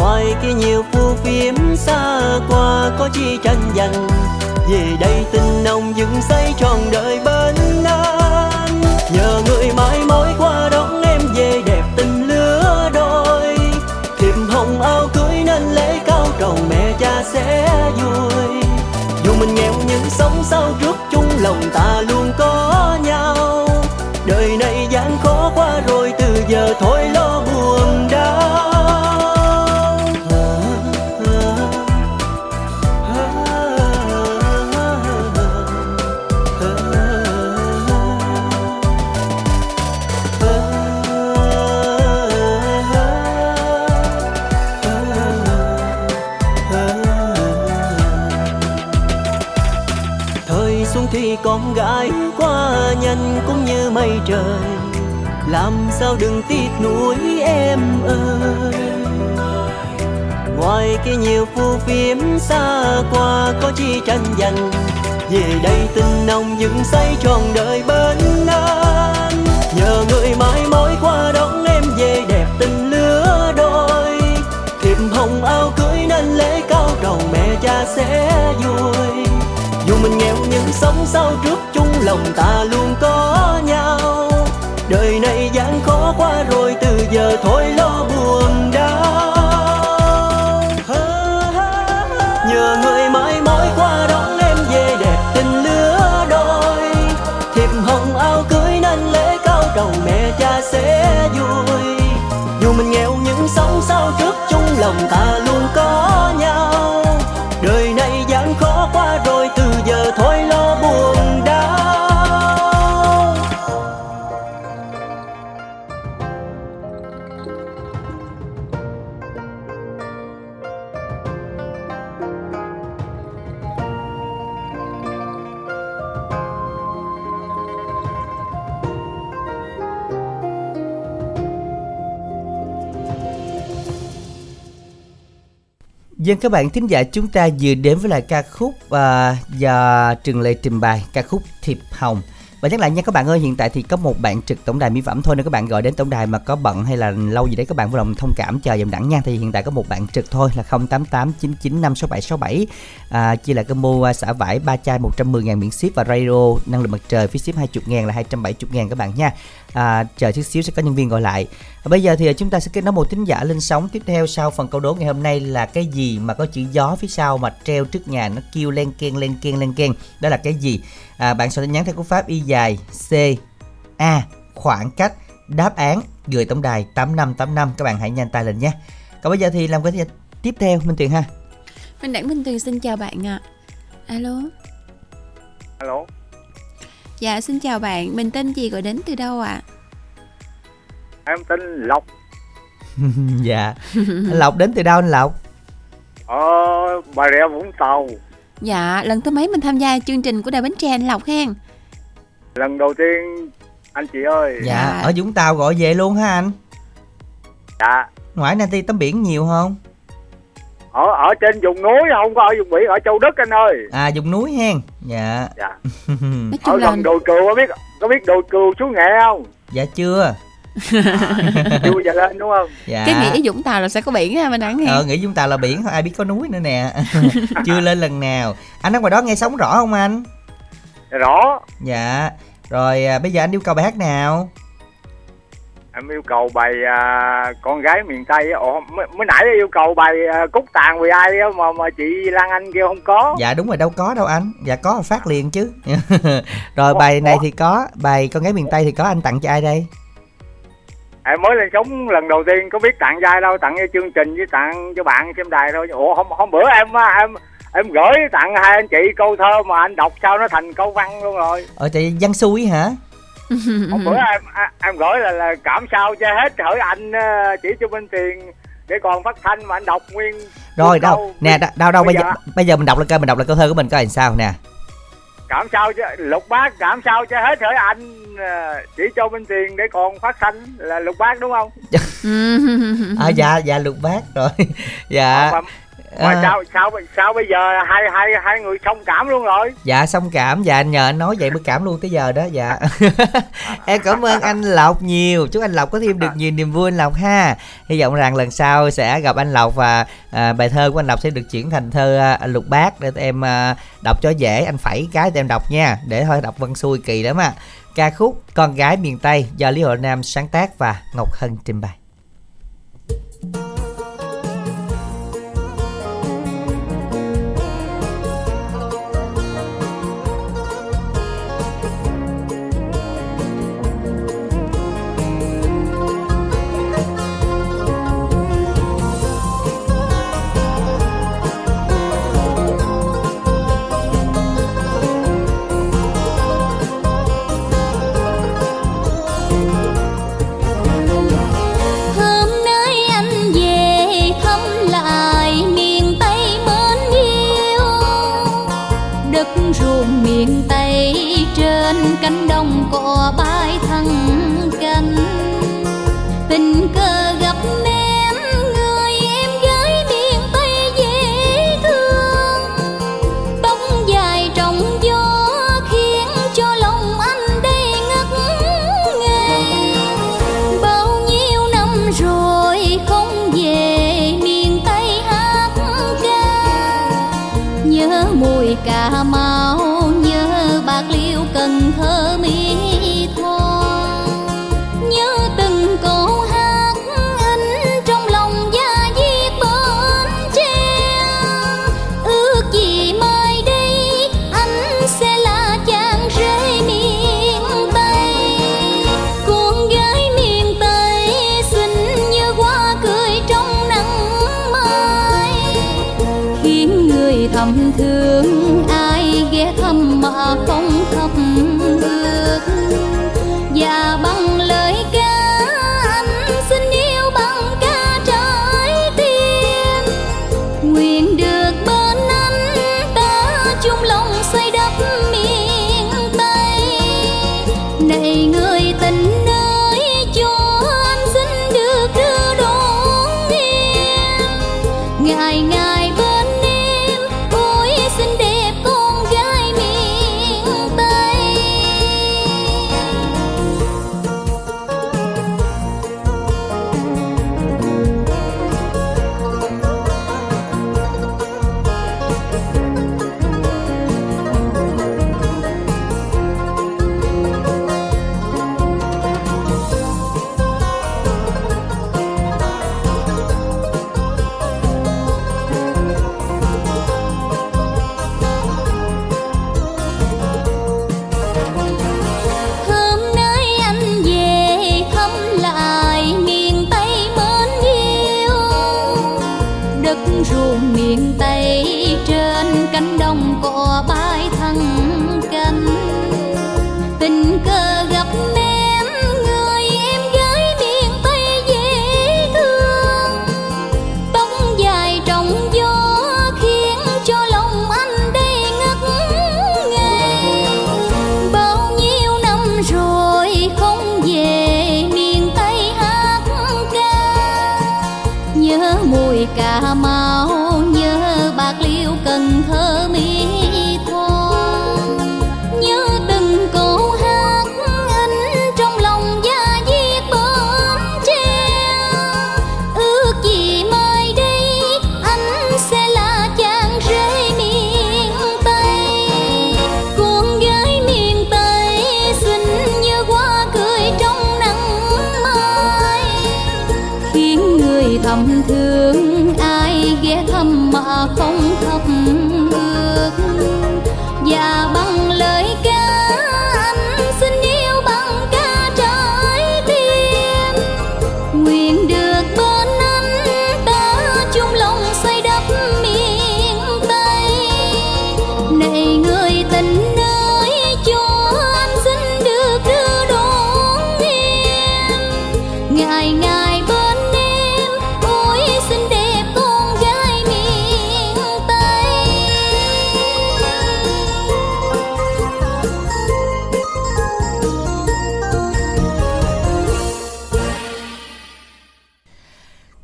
Ngoài kia nhiều phu phiếm, xa qua có chi tranh giành. Về đây tình nồng dựng xây trọn đời bên anh. Nhờ người mãi mối qua đón em về đẹp tình lứa đôi. Thiệp hồng áo cưới nên lễ cao trầu mẹ cha sẽ vui. Dù mình nghèo nhưng sống sao trước chung lòng ta luôn có mây trời, làm sao đừng tiếc nuối em ơi. Ngoài kia nhiều phù phiếm xa qua, có chi tranh giành, về đây tình nồng dựng xây trọn đời bên anh. Nhờ người mãi mối qua đón em về đẹp tình lứa đôi thiệp hồng áo cưới nên lễ cao đầu mẹ cha sẽ vui. Dù mình nghèo nhưng sống sao trước cho lòng ta luôn có nhau. Đời này gian khó qua rồi, từ giờ thôi lo buồn đau. Nhờ người mãi mối qua đón em về đẹp tình lứa đôi. Thiệp hồng áo cưới nên lễ cao trầu mẹ cha sẽ vui. Dù mình nghèo nhưng sống sao trước chung lòng ta Dân các bạn thính giả chúng ta vừa đến với lại ca khúc à, do Trường Lê trình bày ca khúc Thiệp Hồng. Và nhắc lại nha các bạn ơi hiện tại thì có một bạn trực tổng đài mỹ phẩm thôi nên các bạn gọi đến tổng đài mà có bận hay là lâu gì đấy các bạn vui lòng thông cảm chờ dùm đẳng nha. Thì hiện tại có một bạn trực thôi là 0889956767 à, chia là combo mua xả vải ba chai 110 ngàn miễn ship và radio năng lượng mặt trời phí ship 20 ngàn là 270 ngàn các bạn nha. À, chờ chút xíu sẽ có nhân viên gọi lại và bây giờ thì chúng ta sẽ kết nối một thính giả lên sóng tiếp theo sau phần câu đố ngày hôm nay là cái gì mà có chữ gió phía sau mà treo trước nhà nó kêu len keng len keng len keng? Đó là cái gì? À, bạn soạn tin nhắn theo cú pháp y dài c a khoảng cách đáp án gửi tổng đài 8585 các bạn hãy nhanh tay lên nhé. Còn bây giờ thì làm cái gì tiếp theo minh tuyền ha. Minh Đẳng Minh Tuyền xin chào bạn ạ. Alo. Alo. Dạ xin chào bạn. Mình tên gì gọi đến từ đâu ạ em tên lộc dạ anh lộc đến từ đâu anh lộc ở bà rịa vũng tàu Dạ, lần thứ mấy mình tham gia chương trình của Đài Bến Tre anh Lộc hen? lần đầu tiên anh chị ơi Dạ, ở Vũng Tàu gọi về luôn hả anh? dạ Ngoài Nam Ti tắm biển nhiều không? ở ở trên vùng núi không có ở vùng biển ở châu đức anh ơi À vùng núi hen. Dạ. dạ Nói ở gần đồi cừu có biết có biết đồi cừu chú nghệ không dạ chưa. Chưa giờ lên đúng không Dạ. Cái nghĩ Vũng Tàu là sẽ có biển ha mình đẳng Ờ hen. nghĩ Vũng Tàu là biển thôi ai biết có núi nữa nè. chưa lên lần nào. Anh ở ngoài đó nghe sóng rõ không anh? rõ Dạ. Rồi à, bây giờ anh yêu cầu bài hát nào? em yêu cầu bài à, con gái miền tây á. Ồ, mới, mới nãy yêu cầu bài à, cúc tàn vì ai á, mà mà chị lan anh kêu không có Dạ đúng rồi đâu có đâu anh. Dạ có phát liền chứ. rồi bài này thì có, bài con gái miền Tây thì có anh tặng cho ai đây? Em mới lên sống lần đầu tiên có biết tặng cho ai đâu tặng cho chương trình với tặng cho bạn xem đài thôi ủa hôm hôm bữa em em em gửi tặng hai anh chị câu thơ mà anh đọc sao nó thành câu văn luôn rồi Ở tại văn xuôi hả? hôm bữa em à, em gửi là, là cảm sao cho hết hỏi anh ờ, chỉ cho bên tiền để còn phát thanh mà anh đọc nguyên Rồi đâu, nè đâu đâu bây giờ- bây giờ mình đọc lại coi mình đọc lại câu thơ của mình coi làm sao nè. Cảm sao cho lục bát cảm sao cho hết hỏi anh ờ, chỉ cho bên tiền để còn phát thanh là lục bát đúng không À dạ dạ lục bát rồi. dạ. Mà, À. sao sao sao bây giờ hai hai hai người thông cảm luôn rồi? Dạ xong cảm. Dạ anh nhờ anh nói vậy mới cảm luôn tới giờ đó dạ. Em cảm ơn anh Lộc nhiều. Chúc anh Lộc có thêm được nhiều niềm vui anh Lộc ha. Hy vọng rằng lần sau sẽ gặp anh Lộc và à, bài thơ của anh Lộc sẽ được chuyển thành thơ à, lục bát để em à, đọc cho dễ. Anh phẩy cái để em đọc nha để thôi đọc văn xuôi kỳ lắm à ca khúc con gái miền Tây do Lý Hội Nam sáng tác và Ngọc Hân trình bày ruộng miền Tây trên cánh đồng cỏ bay thăng cánh Tình cờ gặp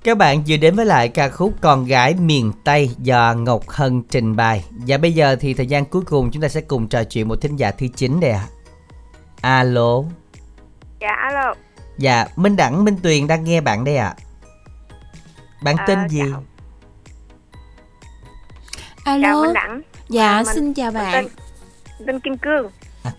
Các bạn vừa đến với lại ca khúc Con gái miền Tây do Ngọc Hân trình bày. Và bây giờ thì thời gian cuối cùng chúng ta sẽ cùng trò chuyện một thính giả thứ 9 đây ạ. Alo. Dạ alo. Dạ, Minh Đẳng, Minh Tuyền đang nghe bạn đây ạ. Bạn À, tên gì? chào. Alo. Chào Minh Đẳng. Dạ, À, mình- xin chào bạn. Tên, tên Kim Cương.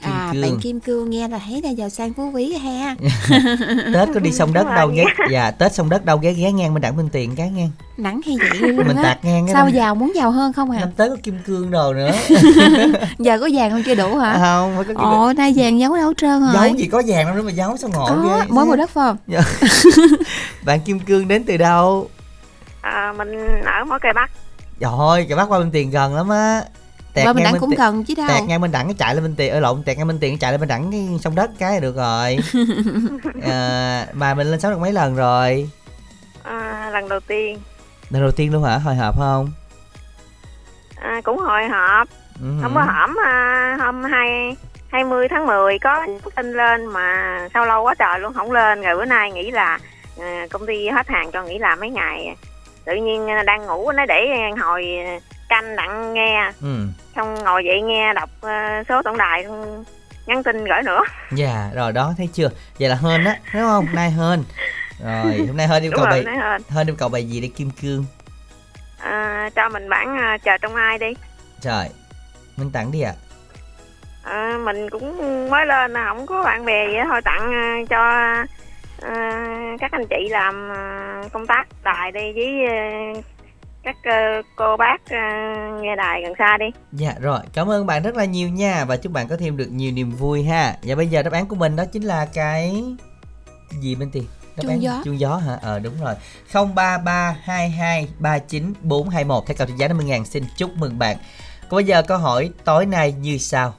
À, Cương. bạn Kim Cương nghe là thấy là giàu sang phú quý ha. Tết có đi sông đất đâu ghé. Dạ, Tết sông đất đâu ghé ghé ngang Minh Đẳng Minh Tuyền cái ngang. Nắng hay vậy luôn Mình tạt ngang cái Sao đó. giàu muốn giàu hơn không à? Năm tới có kim cương đồ nữa. Giờ có vàng không chưa đủ hả? Không, phải có kim Ồ, nay vàng giấu đâu trơn rồi. Giấu gì có vàng đâu nữa mà giấu sao ngộ Có, ghê. mới mua đất không? Dạ. bạn Kim Cương đến từ đâu? À, mình ở mỗi cây Bắc. Trời ơi, cái bác qua bên tiền gần lắm á. Qua Minh ngang Đẳng cũng gần chứ đâu. Tẹt ngang bên đẳng cái chạy lên bên tiền ở lộn tẹt ngang bên tiền cái chạy lên bên đẳng cái sông đất cái được rồi. à, mà mình lên sóng được mấy lần rồi? À, lần đầu tiên Lần đầu tiên luôn hả? Hồi hộp không? à, cũng hồi hộp. Ừ. Không có hổm à, hôm hai 20 tháng 10 có tin lên mà sau lâu quá trời luôn không lên rồi bữa nay nghĩ là à, công ty hết hàng cho nghỉ làm mấy ngày tự nhiên đang ngủ nó để hồi canh đặng nghe Ừ. xong ngồi dậy nghe đọc à, số tổng đài nhắn tin gửi nữa Dạ, rồi đó thấy chưa? Vậy là hên á, đúng không? Nay hên. Rồi, hôm nay hên yêu cầu rồi, bài nay hên. hên yêu cầu bài gì để Kim Cương? à, cho mình bản à, chờ trong ai đi Trời. Minh tặng đi ạ. à, mình cũng mới lên à, không có bạn bè vậy thôi tặng à, cho à, các anh chị làm à, công tác đài đi với à, các à, cô bác à, nghe đài gần xa đi Dạ rồi, cảm ơn bạn rất là nhiều nha và chúc bạn có thêm được nhiều niềm vui ha. Và bây giờ đáp án của mình đó chính là cái gì bên tiền? Đáp Chuông án gió. Chuông gió hả? Ờ đúng rồi. 0332239421 theo cầu trị giá 50 000 xin chúc mừng bạn. Còn bây giờ câu hỏi tối nay như sau.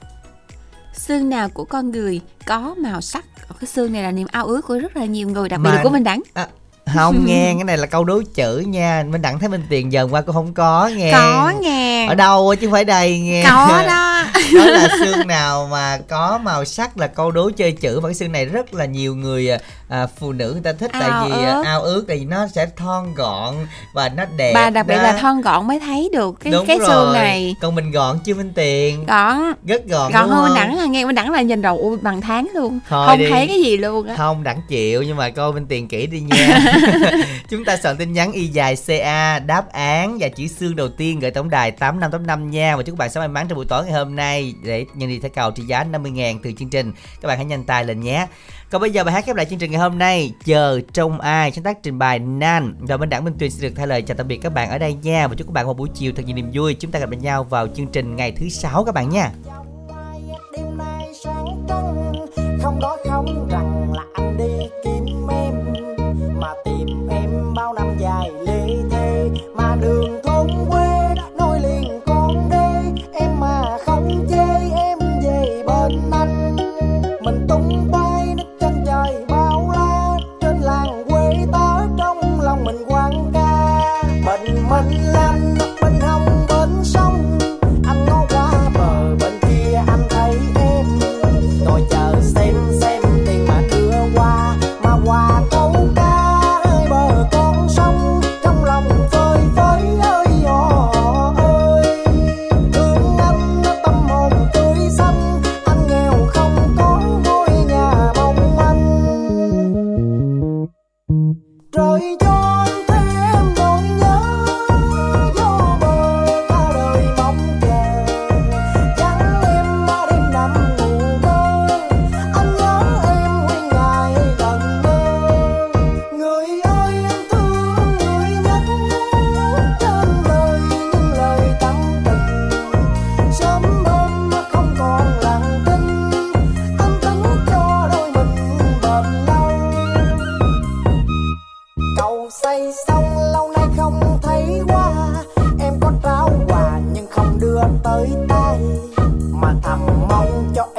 Xương nào của con người có màu sắc? Cái xương này là niềm ao ước của rất là nhiều người, đặc biệt là của Minh Đẳng. À, không nghe cái này là câu đối chữ nha mình đặng thấy bên tiền dần qua cô không có nghe Có nghe. ở đâu chứ không phải đây nghe Có đó. đó là xương nào mà có màu sắc là câu đố chơi chữ và cái xương này rất là nhiều người à, phụ nữ người ta thích tại Ao vì à, ước. ao ước tại vì nó sẽ thon gọn và nó đẹp Bà đặc biệt là thon gọn mới thấy được cái Đúng cái rồi. xương này. còn mình gọn chưa minh tiền Gọn. rất gọn Gọn hơn? Minh Đẳng nghe Minh Đẳng là nhìn đầu ui bằng tháng luôn. Thôi không đi. thấy cái gì luôn á. không đẳng chịu nhưng mà coi bên tiền kỹ đi nha chúng ta soạn tin nhắn y dài ca đáp án và chữ xương đầu tiên gửi tổng đài tám năm tám năm nha và chúc các bạn sẽ may mắn trong buổi tối ngày hôm nay để nhận đi thẻ cầu trị giá 50 ngàn từ chương trình các bạn hãy nhanh tay lên nhé còn bây giờ bài hát khép lại chương trình ngày hôm nay. Chờ trông ai sáng tác trình bày nan và bên đảng minh tuyền sẽ được thay lời chào tạm biệt các bạn ở đây nha. Và chúc các bạn một buổi chiều thật nhiều niềm vui. Chúng ta gặp lại nhau vào chương trình ngày thứ sáu các bạn nha. Không nói không rằng là anh đi kia cho em